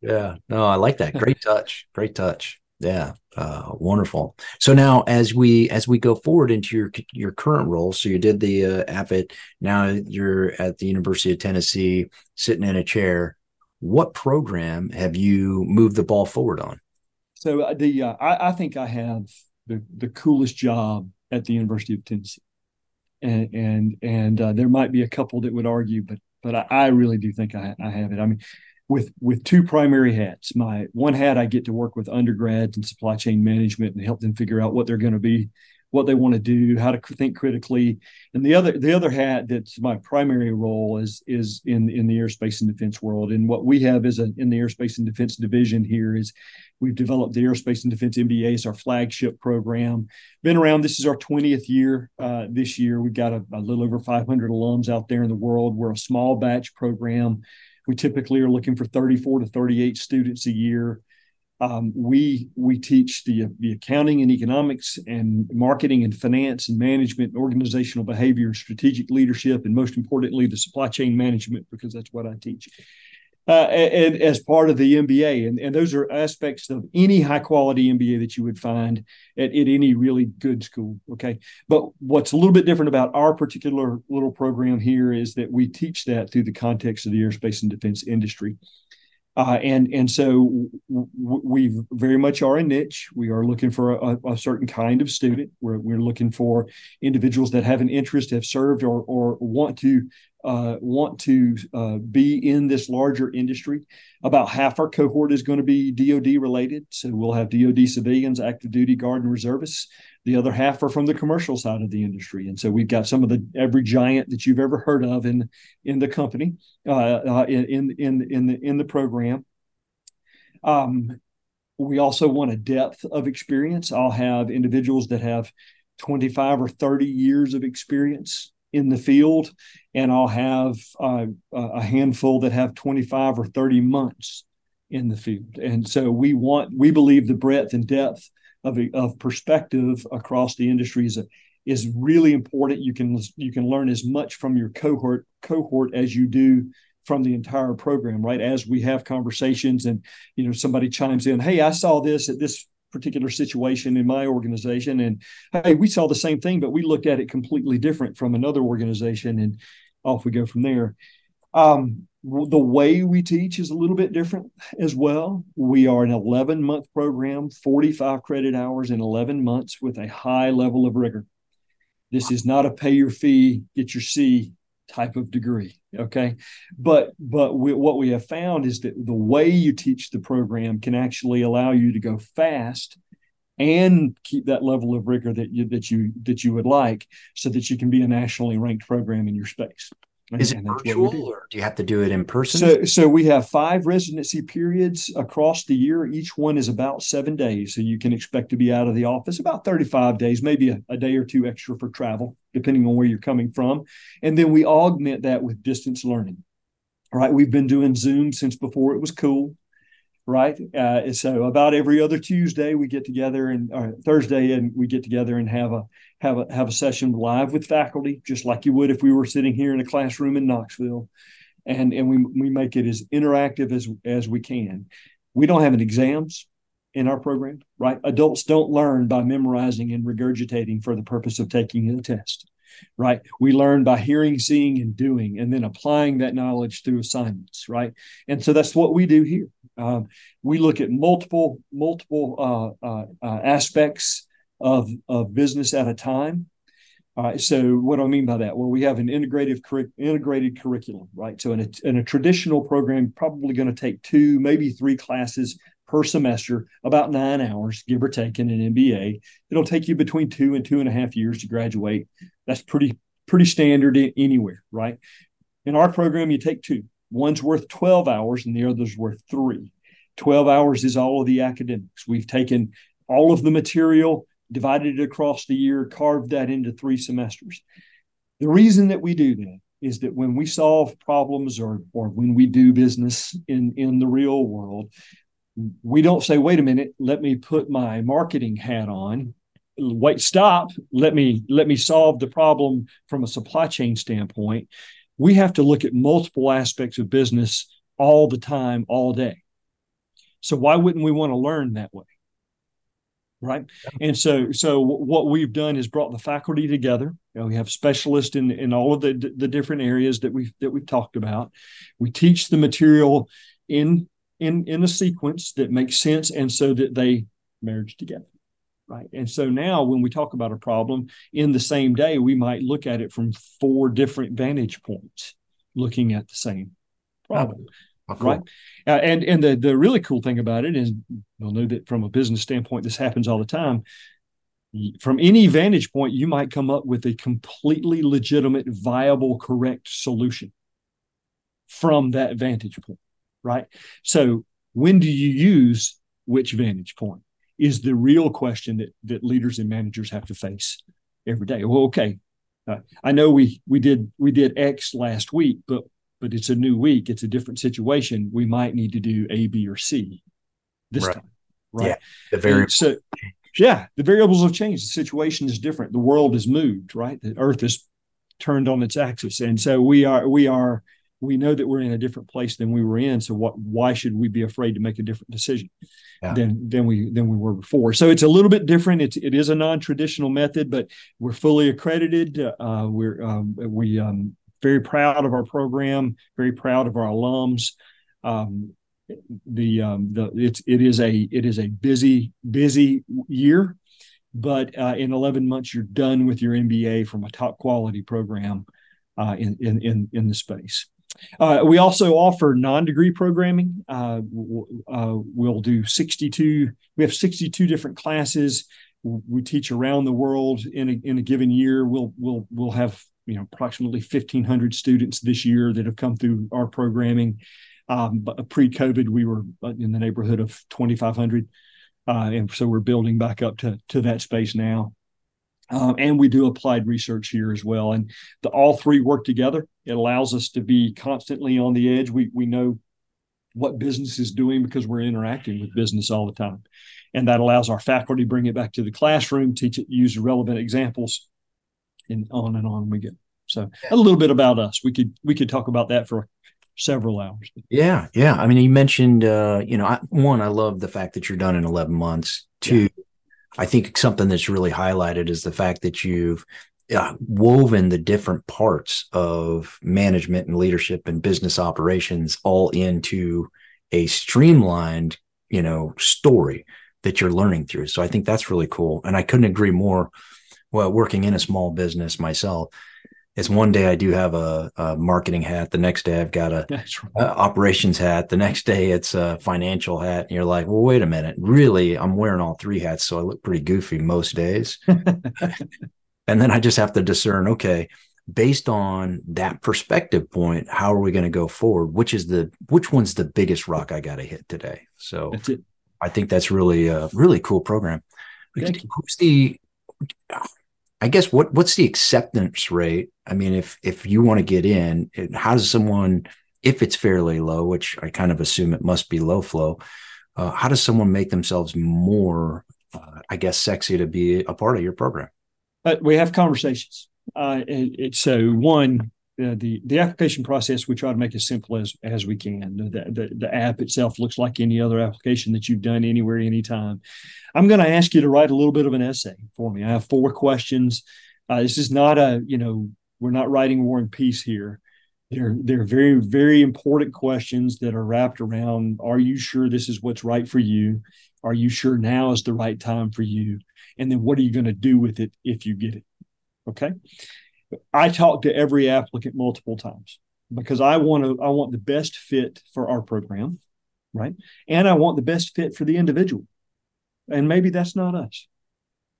yeah no i like that great touch great touch yeah, uh, wonderful. So now, as we as we go forward into your your current role, so you did the uh, AFIT, now you're at the University of Tennessee, sitting in a chair. What program have you moved the ball forward on? So uh, the uh, I, I, think I have the the coolest job at the University of Tennessee, and and and uh, there might be a couple that would argue, but but I, I really do think I, I have it. I mean, with with two primary hats. My one hat I get to work with undergrads and supply chain management and help them figure out what they're going to be, what they want to do, how to think critically. And the other the other hat that's my primary role is is in in the aerospace and defense world. And what we have is a in the aerospace and defense division here is we've developed the aerospace and defense MBA as our flagship program. Been around. This is our 20th year. Uh, this year we've got a, a little over 500 alums out there in the world. We're a small batch program we typically are looking for 34 to 38 students a year. Um, we we teach the the accounting and economics and marketing and finance and management, and organizational behavior, strategic leadership, and most importantly, the supply chain management because that's what I teach uh, and, as part of the MBA. And, and those are aspects of any high quality MBA that you would find at, at any really good school. Okay. But what's a little bit different about our particular little program here is that we teach that through the context of the aerospace and defense industry. Uh, and and so we very much are a niche. We are looking for a, a, certain kind of student. We're, we're looking for individuals that have an interest, have served, or or want to uh, want to uh, be in this larger industry. About half our cohort is going to be DoD related, so we'll have DoD civilians, active duty guard, and reservists. The other half are from the commercial side of the industry, and so we've got some of the every giant that you've ever heard of in in the company uh, uh in in in the in the program. Um, we also want a depth of experience. I'll have individuals that have 25 or 30 years of experience in the field, and I'll have uh, a handful that have 25 or 30 months in the field. And so we want, we believe the breadth and depth of, of perspective across the industry is, a, is really important. You can you can learn as much from your cohort cohort as you do from the entire program, right? As we have conversations and you know somebody chimes in, hey, I saw this at this particular situation in my organization and hey we saw the same thing but we looked at it completely different from another organization and off we go from there um, the way we teach is a little bit different as well. We are an 11 month program, 45 credit hours in 11 months with a high level of rigor. This is not a pay your fee, get your C type of degree. Okay. But, but we, what we have found is that the way you teach the program can actually allow you to go fast and keep that level of rigor that you, that you, that you would like so that you can be a nationally ranked program in your space. Is it virtual do. or do you have to do it in person? So, so we have five residency periods across the year. Each one is about seven days. So you can expect to be out of the office about 35 days, maybe a, a day or two extra for travel, depending on where you're coming from. And then we augment that with distance learning. All right. We've been doing Zoom since before it was cool right? Uh, so about every other Tuesday we get together and Thursday and we get together and have a have a have a session live with faculty, just like you would if we were sitting here in a classroom in Knoxville, and and we we make it as interactive as as we can. We don't have any exams in our program, right? Adults don't learn by memorizing and regurgitating for the purpose of taking a test right? We learn by hearing, seeing, and doing, and then applying that knowledge through assignments, right? And so that's what we do here. Um, we look at multiple multiple uh, uh, uh, aspects of of business at a time. All right, so what do I mean by that? Well, we have an integrative integrated curriculum, right? So in a, in a traditional program, probably going to take two, maybe three classes per semester, about nine hours, give or take, in an MBA. It'll take you between two and two and a half years to graduate. That's pretty pretty standard anywhere, right? In our program, you take two. One's worth 12 hours and the other's worth three. 12 hours is all of the academics. We've taken all of the material, divided it across the year, carved that into three semesters. The reason that we do that is that when we solve problems or, or when we do business in, in the real world, we don't say, wait a minute, let me put my marketing hat on. Wait, stop. Let me let me solve the problem from a supply chain standpoint we have to look at multiple aspects of business all the time, all day. So why wouldn't we want to learn that way? Right. And so, so what we've done is brought the faculty together. You know, we have specialists in, in all of the, the different areas that we've that we've talked about. We teach the material in in in a sequence that makes sense and so that they merge together right? And so now when we talk about a problem in the same day we might look at it from four different vantage points looking at the same problem oh, cool. right? Uh, and and the the really cool thing about it is we'll know that from a business standpoint this happens all the time. From any vantage point you might come up with a completely legitimate viable correct solution from that vantage point right so when do you use which vantage point is the real question that that leaders and managers have to face every day. Well, okay, uh, I know we we did we did X last week, but but it's a new week. It's a different situation. We might need to do A, B, or C this right. time. Right. Yeah. The variables. So, yeah, the variables have changed. The situation is different. The world has moved. Right. The Earth is turned on its axis, and so we are we are we know that we're in a different place than we were in. So what? Why should we be afraid to make a different decision yeah. than than we than we were before? So it's a little bit different. It's it is a non traditional method, but we're fully accredited. Uh, we're um, we um, very proud of our program. Very proud of our alums. Um, the um, the it's it is a it is a busy busy year, but uh, in 11 months you're done with your MBA from a top quality program uh, in in in in the space. Uh, we also offer non-degree programming. Uh, uh, we'll do 62. We have 62 different classes. We teach around the world in a, in a given year. We'll we'll we'll have you know approximately 1,500 students this year that have come through our programming. Um, but pre-COVID, we were in the neighborhood of 2,500, uh, and so we're building back up to to that space now. Um, and we do applied research here as well. And the, all three work together. It allows us to be constantly on the edge. We, we know what business is doing because we're interacting with business all the time. And that allows our faculty bring it back to the classroom, teach it, use relevant examples, and on and on we go. So a little bit about us. We could we could talk about that for several hours. Yeah, yeah. I mean, you mentioned, uh, you know, I, one, I love the fact that you're done in 11 months. Two, yeah. I think something that's really highlighted is the fact that you've uh, woven the different parts of management and leadership and business operations all into a streamlined, you know, story that you're learning through. So I think that's really cool. And I couldn't agree more. Well, working in a small business myself, it's one day I do have a, a marketing hat. The next day I've got a, *laughs* right. a, operations hat. The next day it's a financial hat. And you're like, well, wait a minute. Really, I'm wearing all three hats, so I look pretty goofy most days. *laughs* and then I just have to discern, okay, based on that perspective point, how are we going to go forward? Which is the which one's the biggest rock I got to hit today? So I think that's really a really cool program. Who's the I guess what what's the acceptance rate? I mean, if if you want to get in, how does someone, if it's fairly low, which I kind of assume it must be low flow, uh, how does someone make themselves more, uh, I guess, sexy to be a part of your program? But we have conversations. Uh, it, it, so one, uh, the the application process we try to make as simple as as we can. The, the, the app itself looks like any other application that you've done anywhere, anytime. I'm going to ask you to write a little bit of an essay for me. I have four questions. Uh, this is not a you know we're not writing War and Peace here. They're they're very very important questions that are wrapped around. Are you sure this is what's right for you? Are you sure now is the right time for you? And then what are you going to do with it if you get it? Okay. I talk to every applicant multiple times because I want to I want the best fit for our program, right? And I want the best fit for the individual. And maybe that's not us.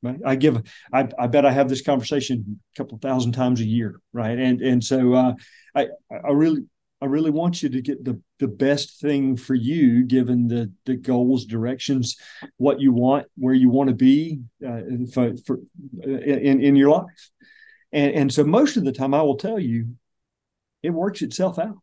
Right. I give I, I bet I have this conversation a couple thousand times a year, right? And and so uh, I I really I really want you to get the the best thing for you, given the the goals, directions, what you want, where you want to be uh, for, for in in your life. And, and so most of the time, I will tell you, it works itself out.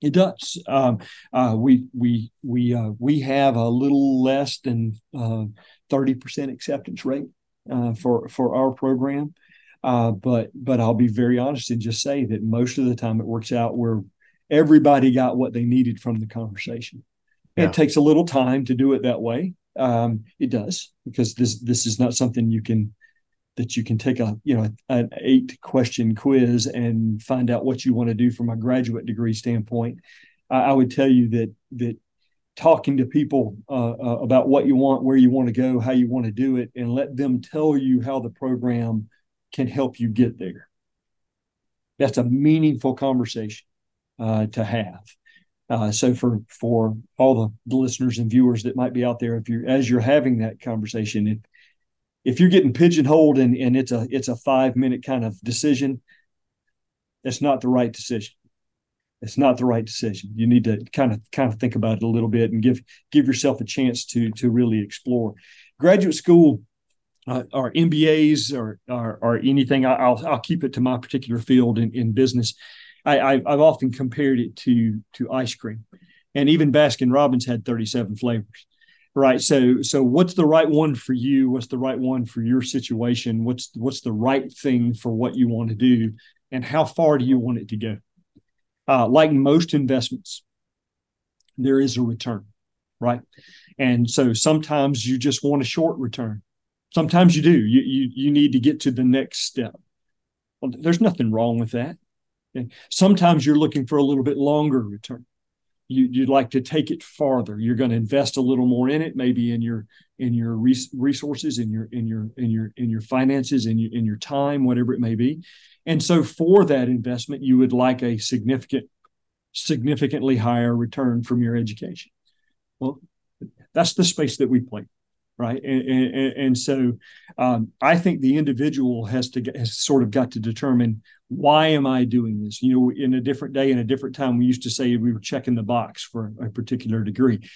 It does. Um, uh, we we we uh, we have a little less than uh, thirty percent acceptance rate uh, for for our program, uh, but but I'll be very honest and just say that most of the time it works out where everybody got what they needed from the conversation. Yeah. It takes a little time to do it that way. Um, it does because this this is not something you can that you can take a you know an eight question quiz and find out what you want to do from a graduate degree standpoint. I, I would tell you that that talking to people uh, uh, about what you want where you want to go how you want to do it and let them tell you how the program can help you get there. That's a meaningful conversation uh, to have. Uh, so for for all the, listeners and viewers that might be out there if you as you're having that conversation if if you're getting pigeonholed and, and it's a it's a five minute kind of decision, it's not the right decision. It's not the right decision. You need to kind of kind of think about it a little bit and give give yourself a chance to to really explore. Graduate school uh, or MBAs or, or, or anything. I, will I'll keep it to my particular field in, in business. I, have often compared it to to ice cream, and even Baskin Robbins had 37 flavors right so so what's the right one for you? What's the right one for your situation? What's what's the right thing for what you want to do? And how far do you want it to go? Uh, like most investments there is a return right? And so sometimes you just want a short return. Sometimes you do. You you, you need to get to the next step. Well, there's nothing wrong with that. Sometimes you're looking for a little bit longer return you, would like to take it farther. You're going to invest a little more in it maybe in your in your res- resources in your in your in your in your finances in your in your time whatever it may be. And so for that investment you would like a significant significantly higher return from your education. Well that's the space that we play right? And, and, and so um, i think the individual has to get, has sort of got to determine why am i doing this? You know in a different day in a different time we used to say we were checking the box for a particular degree.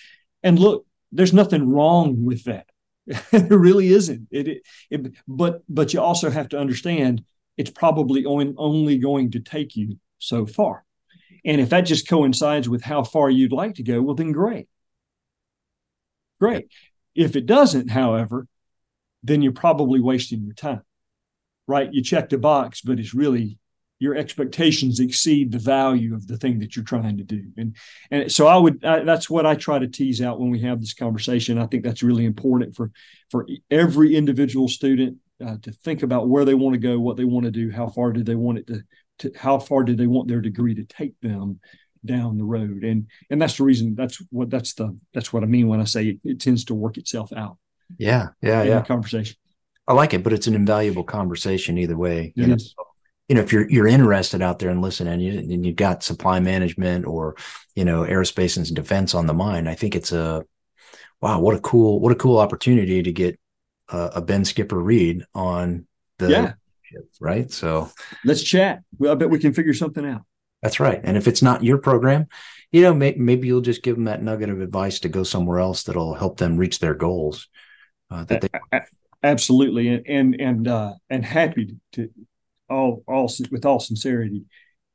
And look there's nothing wrong with that. *laughs* There really isn't. It, it, it, but but you also have to understand it's probably only, only going to take you so far. And if that just coincides with how far you'd like to go well then great. Great if it doesn't, however, then you're probably wasting your time, right? You check the box, but it's really your expectations exceed the value of the thing that you're trying to do. And and so I would I, that's what I try to tease out when we have this conversation. I think that's really important for for every individual student uh, to think about where they want to go, what they want to do, how far do they want it to, to how far do they want their degree to take them down the road, and and that's the reason. That's what that's the that's what I mean when I say it, it tends to work itself out. Yeah, yeah, yeah. conversation. I like it, but it's an invaluable conversation either way. You know, you know, if you're you're interested out there and listening, and, you, and you've got supply management or you know aerospace and defense on the mind, I think it's a wow, what a cool what a cool opportunity to get uh, a Ben Skipper read on the yeah. right. So let's chat. Well, I bet we can figure something out. That's right. And if it's not your program, you know, may, maybe you'll just give them that nugget of advice to go somewhere else that'll help them reach their goals. Uh, that they absolutely, and and and uh, and happy to all all with all sincerity.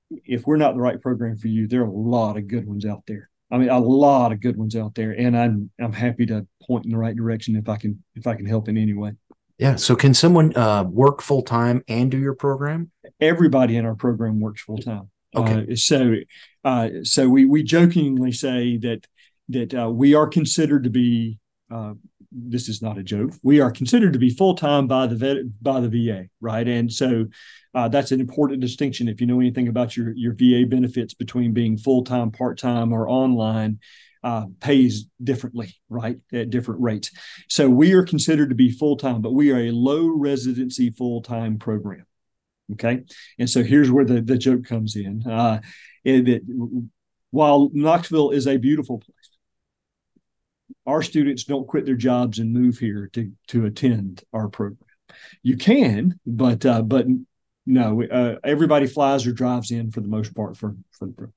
If we're not the right program for you, there are a lot of good ones out there. I mean, a lot of good ones out there, and I'm I'm happy to point in the right direction if I can if I can help in any way. Yeah. So, can someone uh, work full time and do your program? Everybody in our program works full time. Okay. Uh, so, uh, so we we jokingly say that that uh, we are considered to be. Uh, this is not a joke. We are considered to be full time by the vet, by the VA, right? And so uh, that's an important distinction. If you know anything about your your VA benefits between being full time, part time, or online, uh, pays differently, right, at different rates. So we are considered to be full time, but we are a low residency full time program. Okay. And so here's where the, the joke comes in. Uh, that while Knoxville is a beautiful place, our students don't quit their jobs and move here to, to attend our program. You can, but uh, but no, uh, everybody flies or drives in for the most part for, for the program.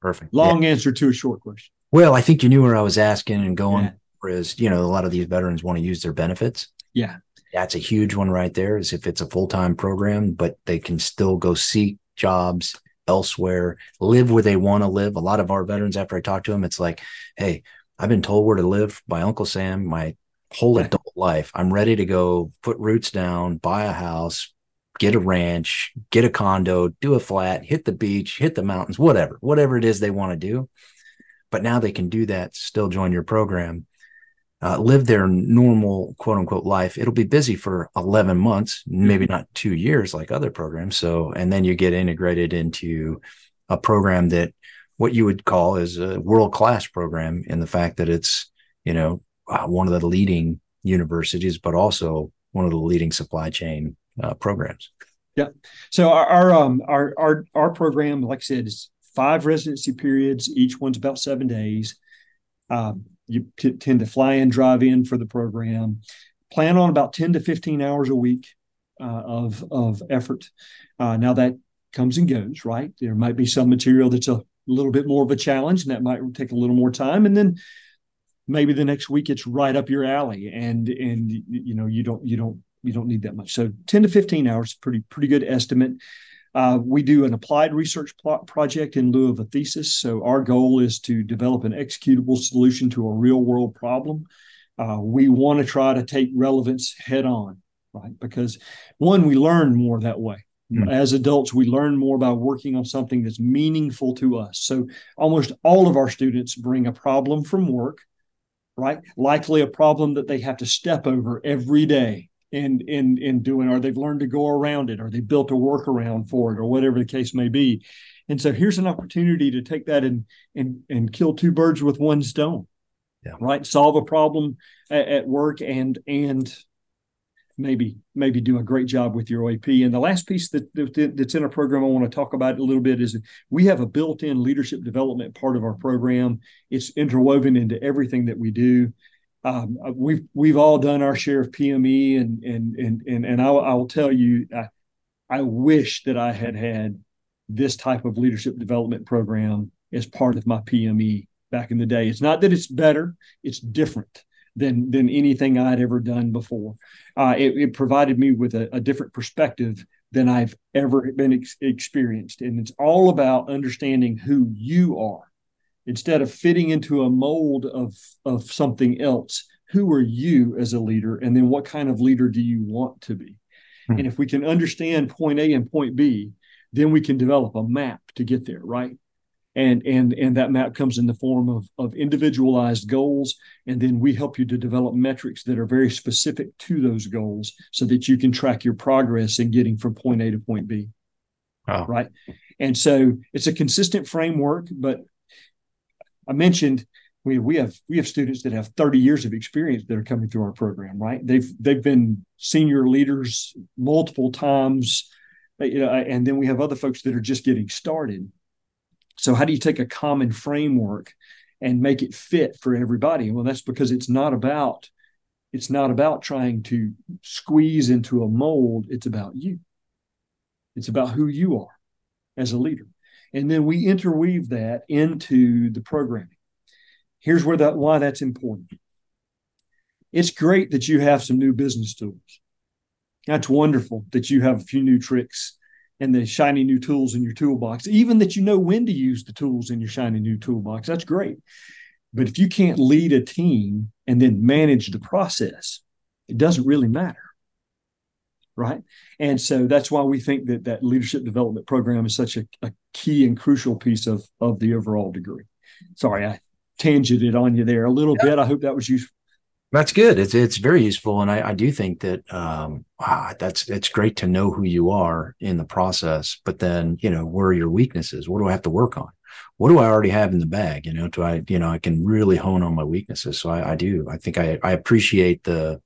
Perfect. Long yeah. answer to a short question. Well, I think you knew where I was asking and going. Yeah. Whereas, you know, a lot of these veterans want to use their benefits. Yeah. That's a huge one right there is if it's a full-time program but they can still go seek jobs elsewhere live where they want to live. A lot of our veterans after i talk to them it's like hey i've been told where to live by uncle sam my whole adult life. I'm ready to go put roots down buy a house get a ranch get a condo do a flat hit the beach hit the mountains whatever whatever it is they want to do. But now they can do that still join your program uh, live their normal quote unquote life, it'll be busy for 11 months, maybe mm-hmm. not two years like other programs. So, and then you get integrated into a program that what you would call is a world class program in the fact that it's, you know, uh, one of the leading universities, but also one of the leading supply chain uh, programs. Yeah. So our, our, um our our our program, like I said, is five residency periods. Each one's about seven days. Um, you t- tend to fly in, drive in for the program. Plan on about 10 to 15 hours a week uh, of, of effort. Uh, now that comes and goes, right? There might be some material that's a little bit more of a challenge and that might take a little more time. And then maybe the next week it's right up your alley and, and, you know, you don't, you don't, you don't need that much. So 10 to 15 hours, pretty, pretty good estimate. Uh, we do an applied research project in lieu of a thesis. So our goal is to develop an executable solution to a real world problem. Uh, we want to try to take relevance head on, right? Because one, we learn more that way. Mm-hmm. As adults, we learn more by working on something that's meaningful to us. So almost all of our students bring a problem from work, right? Likely a problem that they have to step over every day in in in doing or they've learned to go around it or they built a workaround for it or whatever the case may be and so here's an opportunity to take that and and and kill two birds with one stone yeah. right solve a problem at, at work and and maybe maybe do a great job with your OAP. And the last piece that, that, that's in our program I want to talk about a little bit is we have a built-in leadership development part of our program. It's interwoven into everything that we do um, uh, we've we've all done our share of PME, and and and and and I, I will tell you, I, I wish that I had had this type of leadership development program as part of my PME back in the day. It's not that it's better; it's different than than anything I'd ever done before. Uh, it, it, provided me with a, a, different perspective than I've ever been ex- experienced, and it's all about understanding who you are instead of fitting into a mold of of something else who are you as a leader? And then what kind of leader do you want to be? Hmm. and if we can understand point a and point b then we can develop a map to get there right? And and and that map comes in the form of of individualized goals. And then we help you to develop metrics that are very specific to those goals so that you can track your progress in getting from point a to point b. Right? And so it's a consistent framework but i mentioned we, we have we have students that have 30 years of experience that are coming through our program right they've they've been senior leaders multiple times uh, you know, uh, and then we have other folks that are just getting started so, how do you take a common framework and make it fit for everybody? Well, that's because it's not about it's not about trying to squeeze into a mold. It's about you. It's about who you are as a leader, and then we interweave that into the programming. Here's where that why that's important. It's great that you have some new business tools. That's wonderful that you have a few new tricks and the shiny new tools in your toolbox, even that you know when to use the tools in your shiny new toolbox, that's great. But if you can't lead a team and then manage the process, it doesn't really matter. Right. And so that's why we think that that leadership development program is such a, a key and crucial piece of, of the overall degree. Sorry, I tangented on you there a little yeah. bit. I hope that was useful. That's good. It's it's very useful, and I, I do think that um, wow, that's it's great to know who you are in the process. But then, you know, where are your weaknesses? What do I have to work on? What do I already have in the bag? You know, do I you know I can really hone on my weaknesses? So I, I do. I think I I appreciate the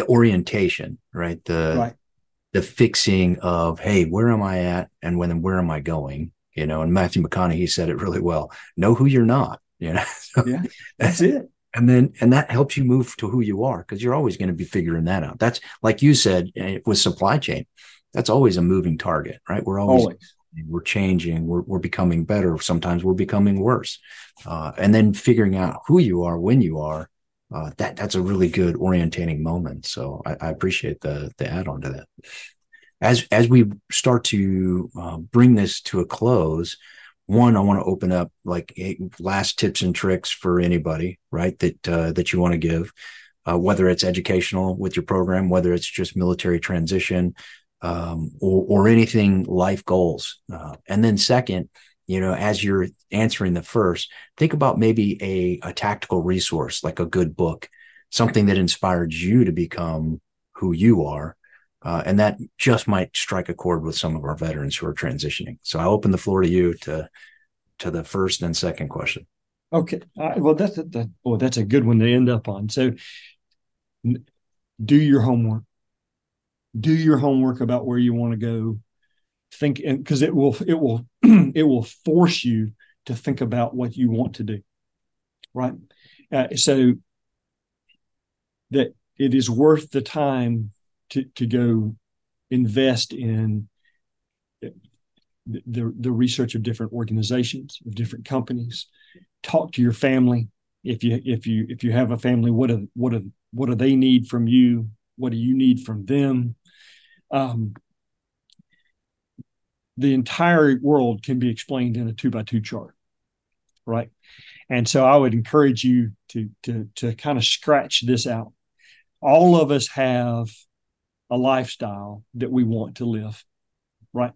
the orientation, right? The right. the fixing of hey, where am I at, and when where am I going? You know, and Matthew McConaughey said it really well. Know who you're not. You know, *laughs* yeah, *laughs* that's it and then and that helps you move to who you are because you're always going to be figuring that out that's like you said eh, with supply chain that's always a moving target right we're always, always. we're changing we're, we're becoming better sometimes we're becoming worse uh, and then figuring out who you are when you are uh, that that's a really good orientating moment. So I, I, appreciate the the add-on to that. As as we start to uh, bring this to a close one i want to open up like last tips and tricks for anybody right that uh, that you want to give uh, whether it's educational with your program whether it's just military transition um, or, or anything life goals uh, and then second you know as you're answering the first think about maybe a, a tactical resource like a good book something that inspired you to become who you are uh, and that just might strike a chord with some of our veterans who are transitioning. So I open the floor to you to to the first and second question. Okay, uh, well that's a, that. Oh, that's a good one to end up on. So, do your homework. Do your homework about where you want to go. Think, because it will it will *clears throat* it will force you to think about what you want to do. Right. Uh, so that it is worth the time to to go invest in the, the research of different organizations of different companies talk to your family if you if you if you have a family what do what do what do they need from you what do you need from them um, the entire world can be explained in a two by two chart right and so i would encourage you to to to kind of scratch this out all of us have a lifestyle that we want to live, right?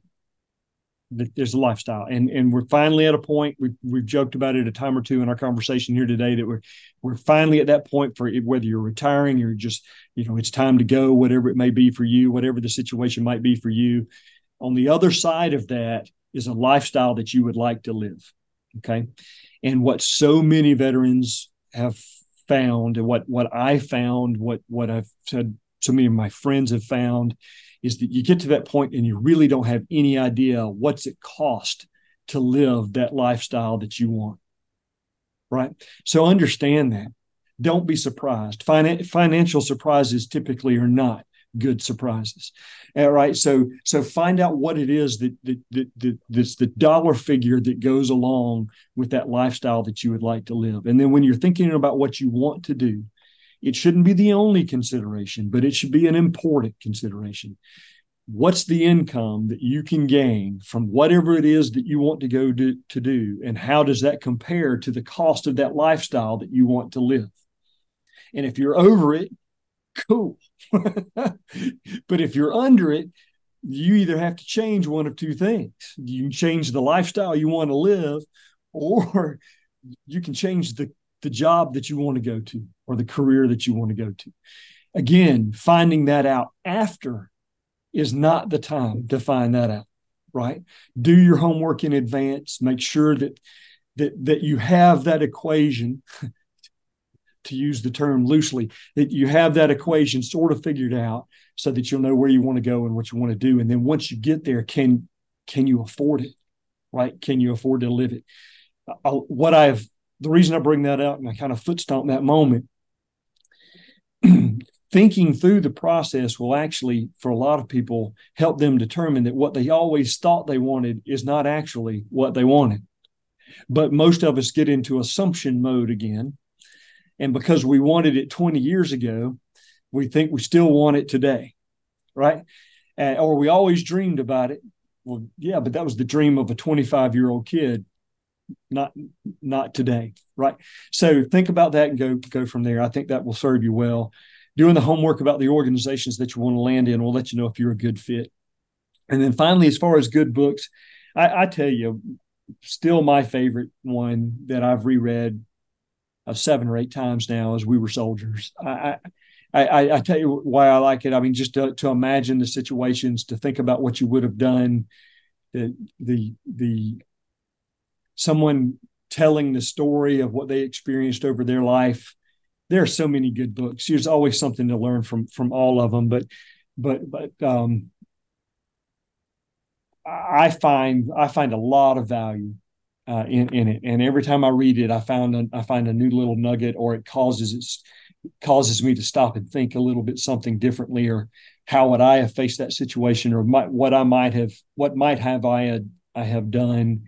There's a lifestyle, and and we're finally at a point. We've we've joked about it a time or two in our conversation here today that we're we're finally at that point for whether you're retiring or just you know it's time to go, whatever it may be for you, whatever the situation might be for you. On the other side of that is a lifestyle that you would like to live. Okay, and what so many veterans have found, and what what I found, what what I've said so many of my friends have found is that you get to that point and you really don't have any idea what's it cost to live that lifestyle that you want. Right. So understand that. Don't be surprised. Finan- financial surprises typically are not good surprises. All right. So so find out what it is that that, that, that that's the dollar figure that goes along with that lifestyle that you would like to live. And then when you're thinking about what you want to do, it shouldn't be the only consideration, but it should be an important consideration. What's the income that you can gain from whatever it is that you want to go to, to do? And how does that compare to the cost of that lifestyle that you want to live? And if you're over it, cool. *laughs* but if you're under it, you either have to change one of two things. You can change the lifestyle you want to live, or you can change the, the job that you want to go to or the career that you want to go to. Again, finding that out after is not the time to find that out, right? Do your homework in advance, make sure that that that you have that equation *laughs* to use the term loosely, that you have that equation sort of figured out so that you'll know where you want to go and what you want to do. And then once you get there, can can you afford it? Right? Can you afford to live it? I, what I've the reason I bring that up and I kind of foot stomp that moment, *clears throat* thinking through the process will actually, for a lot of people, help them determine that what they always thought they wanted is not actually what they wanted. But most of us get into assumption mode again and because we wanted it 20 years ago, we think we still want it today, right? Or we always dreamed about it. Well, yeah, but that was the dream of a 25 year old kid, not not today, right? So think about that and go go from there. I think that will serve you well. Doing the homework about the organizations that you want to land in will let you know if you're a good fit. And then finally, as far as good books, I, I tell you, still my favorite one that I've reread uh, seven or eight times now as we were soldiers. I, I, I, tell you why I like it. I mean, just to, to imagine the situations, to think about what you would have done, the the the someone telling the story of what they experienced over their life. There are so many good books. There's always something to learn from from all of them, but but but um, I find I find a lot of value uh, in in it. And every time I read it, I found a, I find a new little nugget, or it causes it causes me to stop and think a little bit something differently, or how would I have faced that situation, or might, what I might have what might have I had I have done.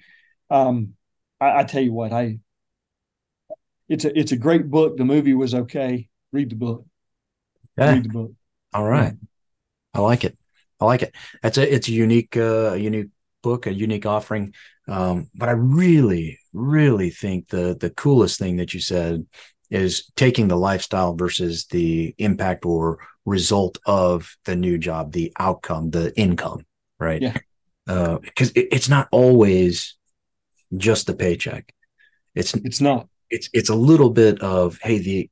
Um, I, I tell you what, I it's a it's a great book. The movie was okay. Read the book. Yeah. Read the book. All right. I like it. I like it. It's a it's a unique uh, unique book, a unique offering. Um, but I really, really think the the coolest thing that you said is taking the lifestyle versus the impact or result of the new job, the outcome, the income, right? Yeah. Because uh, it, it's not always just the paycheck. It's it's not. It's it's a little bit of hey, the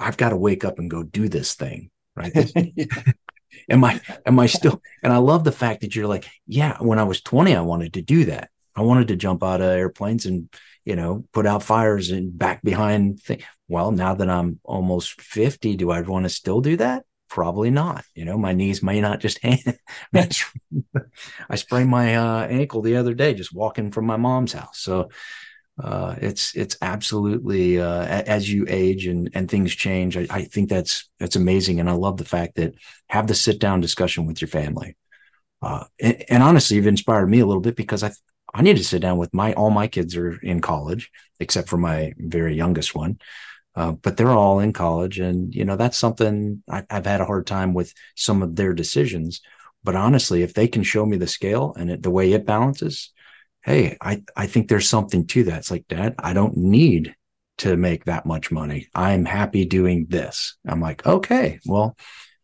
I've got to wake up and go do this thing, right? *laughs* am I *laughs* am I still? And I love the fact that you're like, yeah. When I was 20, I wanted to do that. I wanted to jump out of airplanes and, you know, put out fires and back behind. Well, now that I'm almost 50, do I want to still do that? Probably not. You know, my knees may not just *laughs* hand. I sprained my uh, ankle the other day just walking from my mom's house. So uh, it's it's absolutely uh, as you age and and things change. I, I think that's that's amazing, and I love the fact that have the sit down discussion with your family. Uh, and, and, honestly, you've inspired me a little bit because I I need to sit down with my all my kids are in college except for my very youngest one. Uh, but they're all in college, and you know that's something I, have had a hard time with some of their decisions. But honestly, if they can show me the scale and it, the way it balances, hey, I I think there's something to that. It's like, Dad, I don't need to make that much money. I'm happy doing this. I'm like, okay, well,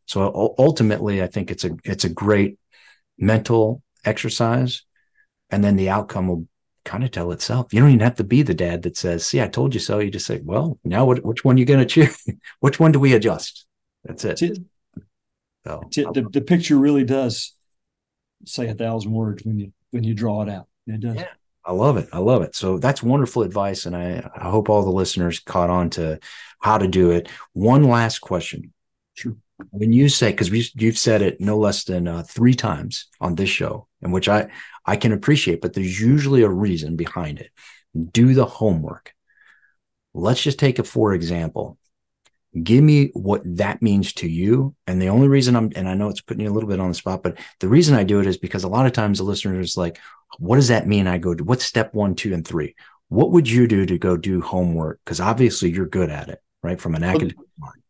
so ultimately, I think it's a it's a great mental exercise and then the outcome will kind of tell itself. You don't even have to be the dad that says, "See, I told you so." You just say, "Well, now what, which one are you going to choose? *laughs* which one do we adjust?" That's it. That's it. So, That's it. The, the picture really does say a thousand words when you when you draw it out. It does. Yeah. I love it. I love it. So that's wonderful advice. And I, I hope all the listeners caught on to how to do it. One last question. Sure. When you say, because you've said it no less than uh, three times on this show, and which I, I can appreciate, but there's usually a reason behind it. Do the homework. Let's just take it for example. Give me what that means to you. And the only reason I'm, and I know it's putting you a little bit on the spot, but the reason I do it is because a lot of times the listener is like, what does that mean? I go to what's step one, two, and three? What would you do to go do homework? Because obviously you're good at it, right? From an academic mind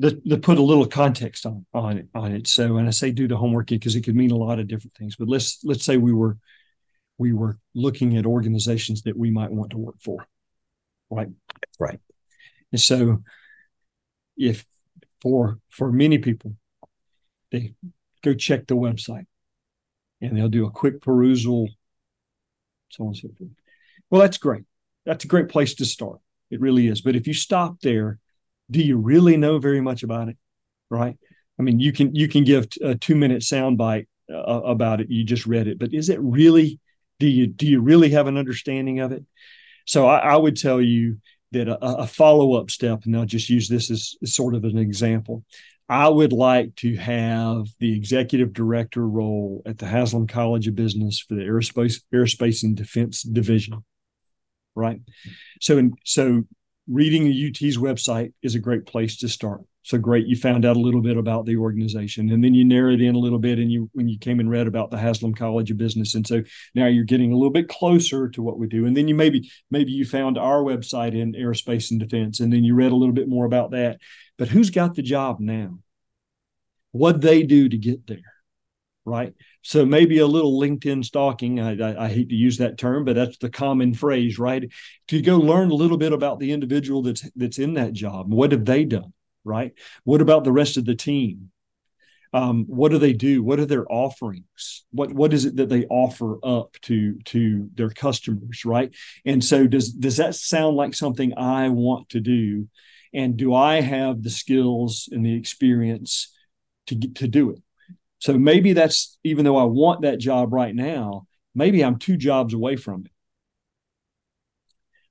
to, put a little context on on it, on it. So, and I say do the homework because it could mean a lot of different things. But let's let's say we were we were looking at organizations that we might want to work for, right? Right. And so, if for for many people, they go check the website, and they'll do a quick perusal, so on and so forth. Well, that's great. That's a great place to start. It really is. But if you stop there, do you really know very much about it? Right? I mean, you can you can give a two minute soundbite uh, about it. You just read it, but is it really? Do you do you really have an understanding of it? So I, I would tell you that a, a follow up step, and I'll just use this as, sort of an example. I would like to have the executive director role at the Haslam College of Business for the aerospace aerospace and defense division. Right. So and so reading the UT's website is a great place to start. So great, you found out a little bit about the organization, and then you narrowed in a little bit, and you when you came and read about the Haslam College of Business, and so now you're getting a little bit closer to what we do. And then you maybe maybe you found our website in aerospace and defense, and then you read a little bit more about that. But who's got the job now? What they do to get there? right? So maybe a little LinkedIn stalking. I, I, I, hate to use that term, but that's the common phrase, right? To go learn a little bit about the individual that's that's in that job. What have they done, right? What about the rest of the team? Um, what do they do? What are their offerings? What what is it that they offer up to to their customers, right? And so does does that sound like something I want to do? And do I have the skills and the experience to get to do it? So maybe that's even though I want that job right now, maybe I'm two jobs away from it.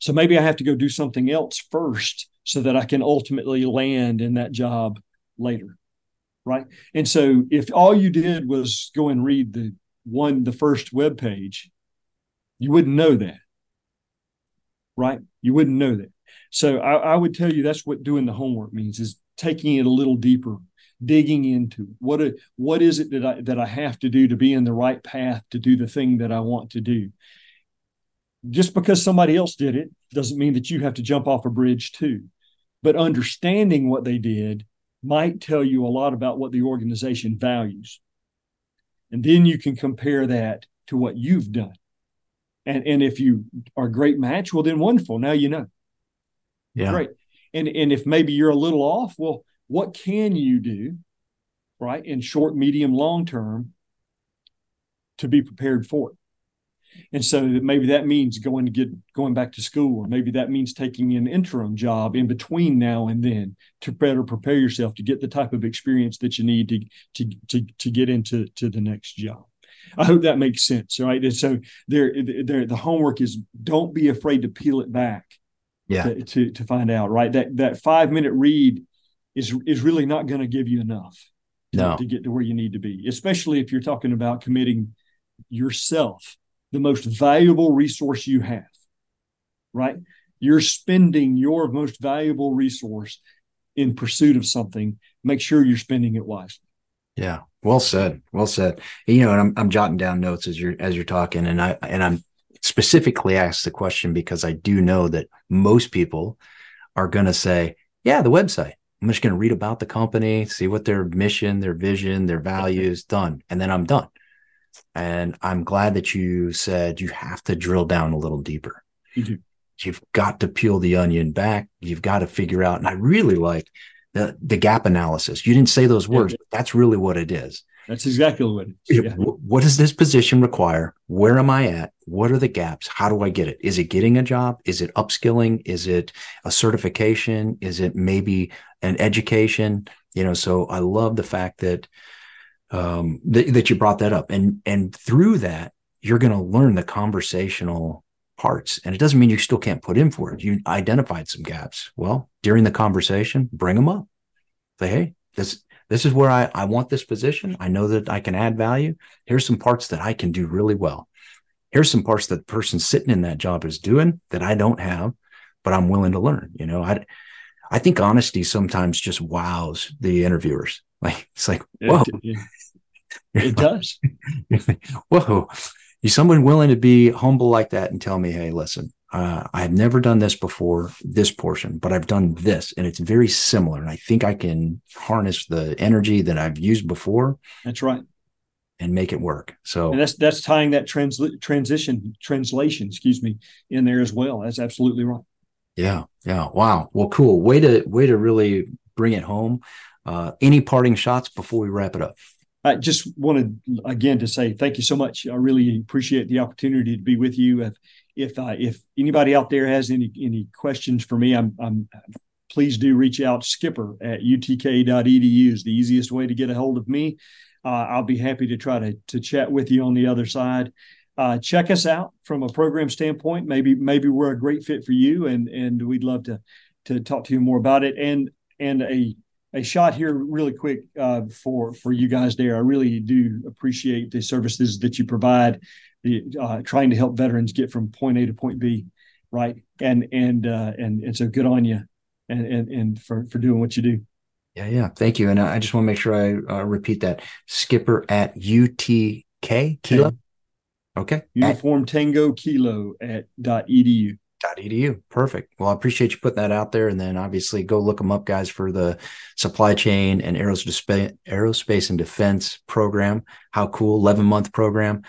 So maybe I have to go do something else first so that I can ultimately land in that job later. Right. And so if all you did was go and read the one, the first web page, you wouldn't know that. Right. You wouldn't know that. So I, I would tell you that's what doing the homework means is taking it a little deeper digging into what what is it that I that I have to do to be in the right path to do the thing that I want to do. Just because somebody else did it doesn't mean that you have to jump off a bridge too. But understanding what they did might tell you a lot about what the organization values. And then you can compare that to what you've done. And and if you are a great match, well then wonderful. Now you know. Yeah. Great. And and if maybe you're a little off, well, what can you do, right, in short, medium, long term to be prepared for it? And so maybe that means going to get going back to school, or maybe that means taking an interim job in between now and then to better prepare yourself to get the type of experience that you need to to to, to get into to the next job. I hope that makes sense, right? And so there, there, the homework is don't be afraid to peel it back, yeah, to, to, to find out, right? That that five minute read is is really not going to give you enough to, no. to get to where you need to be, especially if you're talking about committing yourself, the most valuable resource you have, right? You're spending your most valuable resource in pursuit of something. Make sure you're spending it wisely. Yeah, well said. Well said. You know, and I'm I'm jotting down notes as you're as you're talking, and I and I'm specifically asked the question because I do know that most people are going to say, "Yeah, the website." I'm just going to read about the company, see what their mission, their vision, their values, done. And then I'm done. And I'm glad that you said you have to drill down a little deeper. Mm-hmm. You've got to peel the onion back. You've got to figure out. And I really like the, the gap analysis. You didn't say those words, yeah. but that's really what it is. That's exactly what it is. Yeah. What does this position require? Where am I at? What are the gaps? How do I get it? Is it getting a job? Is it upskilling? Is it a certification? Is it maybe an education? You know, so I love the fact that um, th- that you brought that up, and and through that you're going to learn the conversational parts. And it doesn't mean you still can't put in for it. You identified some gaps. Well, during the conversation, bring them up. Say, hey, this this is where I, I want this position. I know that I can add value. Here's some parts that I can do really well. Here's some parts that the person sitting in that job is doing that I don't have, but I'm willing to learn. You know, I I think honesty sometimes just wows the interviewers. *laughs* Like it's like, whoa. It, *laughs* does. whoa. You someone willing to be humble like that and tell me, hey, listen, uh, I have never done this before, this portion, but I've done this and it's very similar. And I think I can harness the energy that I've used before. That's right. And make it work. So and that's that's tying that trans- transition translation, excuse me, in there as well. That's absolutely right. Yeah, yeah. Wow. Well, cool. Way to way to really bring it home. Uh, any parting shots before we wrap it up? I just wanted again to say thank you so much. I really appreciate the opportunity to be with you. If if uh, if anybody out there has any any questions for me, I'm I'm please do reach out. Skipper at utk.edu is the easiest way to get a hold of me. Uh, I'll be happy to try to to chat with you on the other side. Uh, check us out from a program standpoint. Maybe maybe we're a great fit for you, and and we'd love to to talk to you more about it. And and a a shot here really quick uh, for for you guys there. I really do appreciate the services that you provide, the, uh, trying to help veterans get from point A to point B, right? And and uh, and and so good on you, and and and for for doing what you do. Yeah, yeah. Thank you. And I just want to make sure I uh, repeat that. Skipper at UTK Kilo. Okay. Uniform at, Tango Kilo at dot edu. Edu. Perfect. Well, I appreciate you putting that out there. And then obviously go look them up, guys, for the supply chain and aerospace, and defense program. How cool. 11 month program.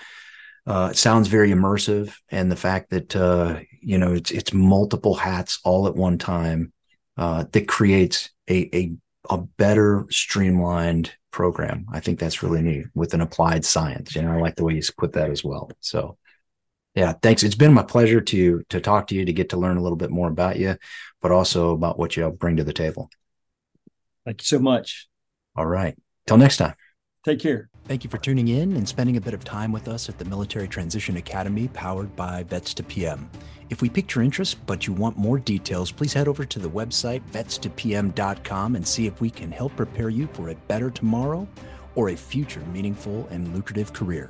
Uh, it sounds very immersive. And the fact that, uh, you know, it's, it's multiple hats all at one time, uh, that creates a, a, a better streamlined program. I think that's really neat with an applied science. And I like the way you put that as well. So yeah, thanks. It's been my pleasure to to talk to you to get to learn a little bit more about you, but also about what you bring to the table. Thank you so much. All right. Till next time. Take care. Thank you for tuning in and spending a bit of time with us at the Military Transition Academy powered by Vets to PM. If we piqued your interest, but you want more details, please head over to the website vets2pm.com and see if we can help prepare you for a better tomorrow or a future meaningful and lucrative career.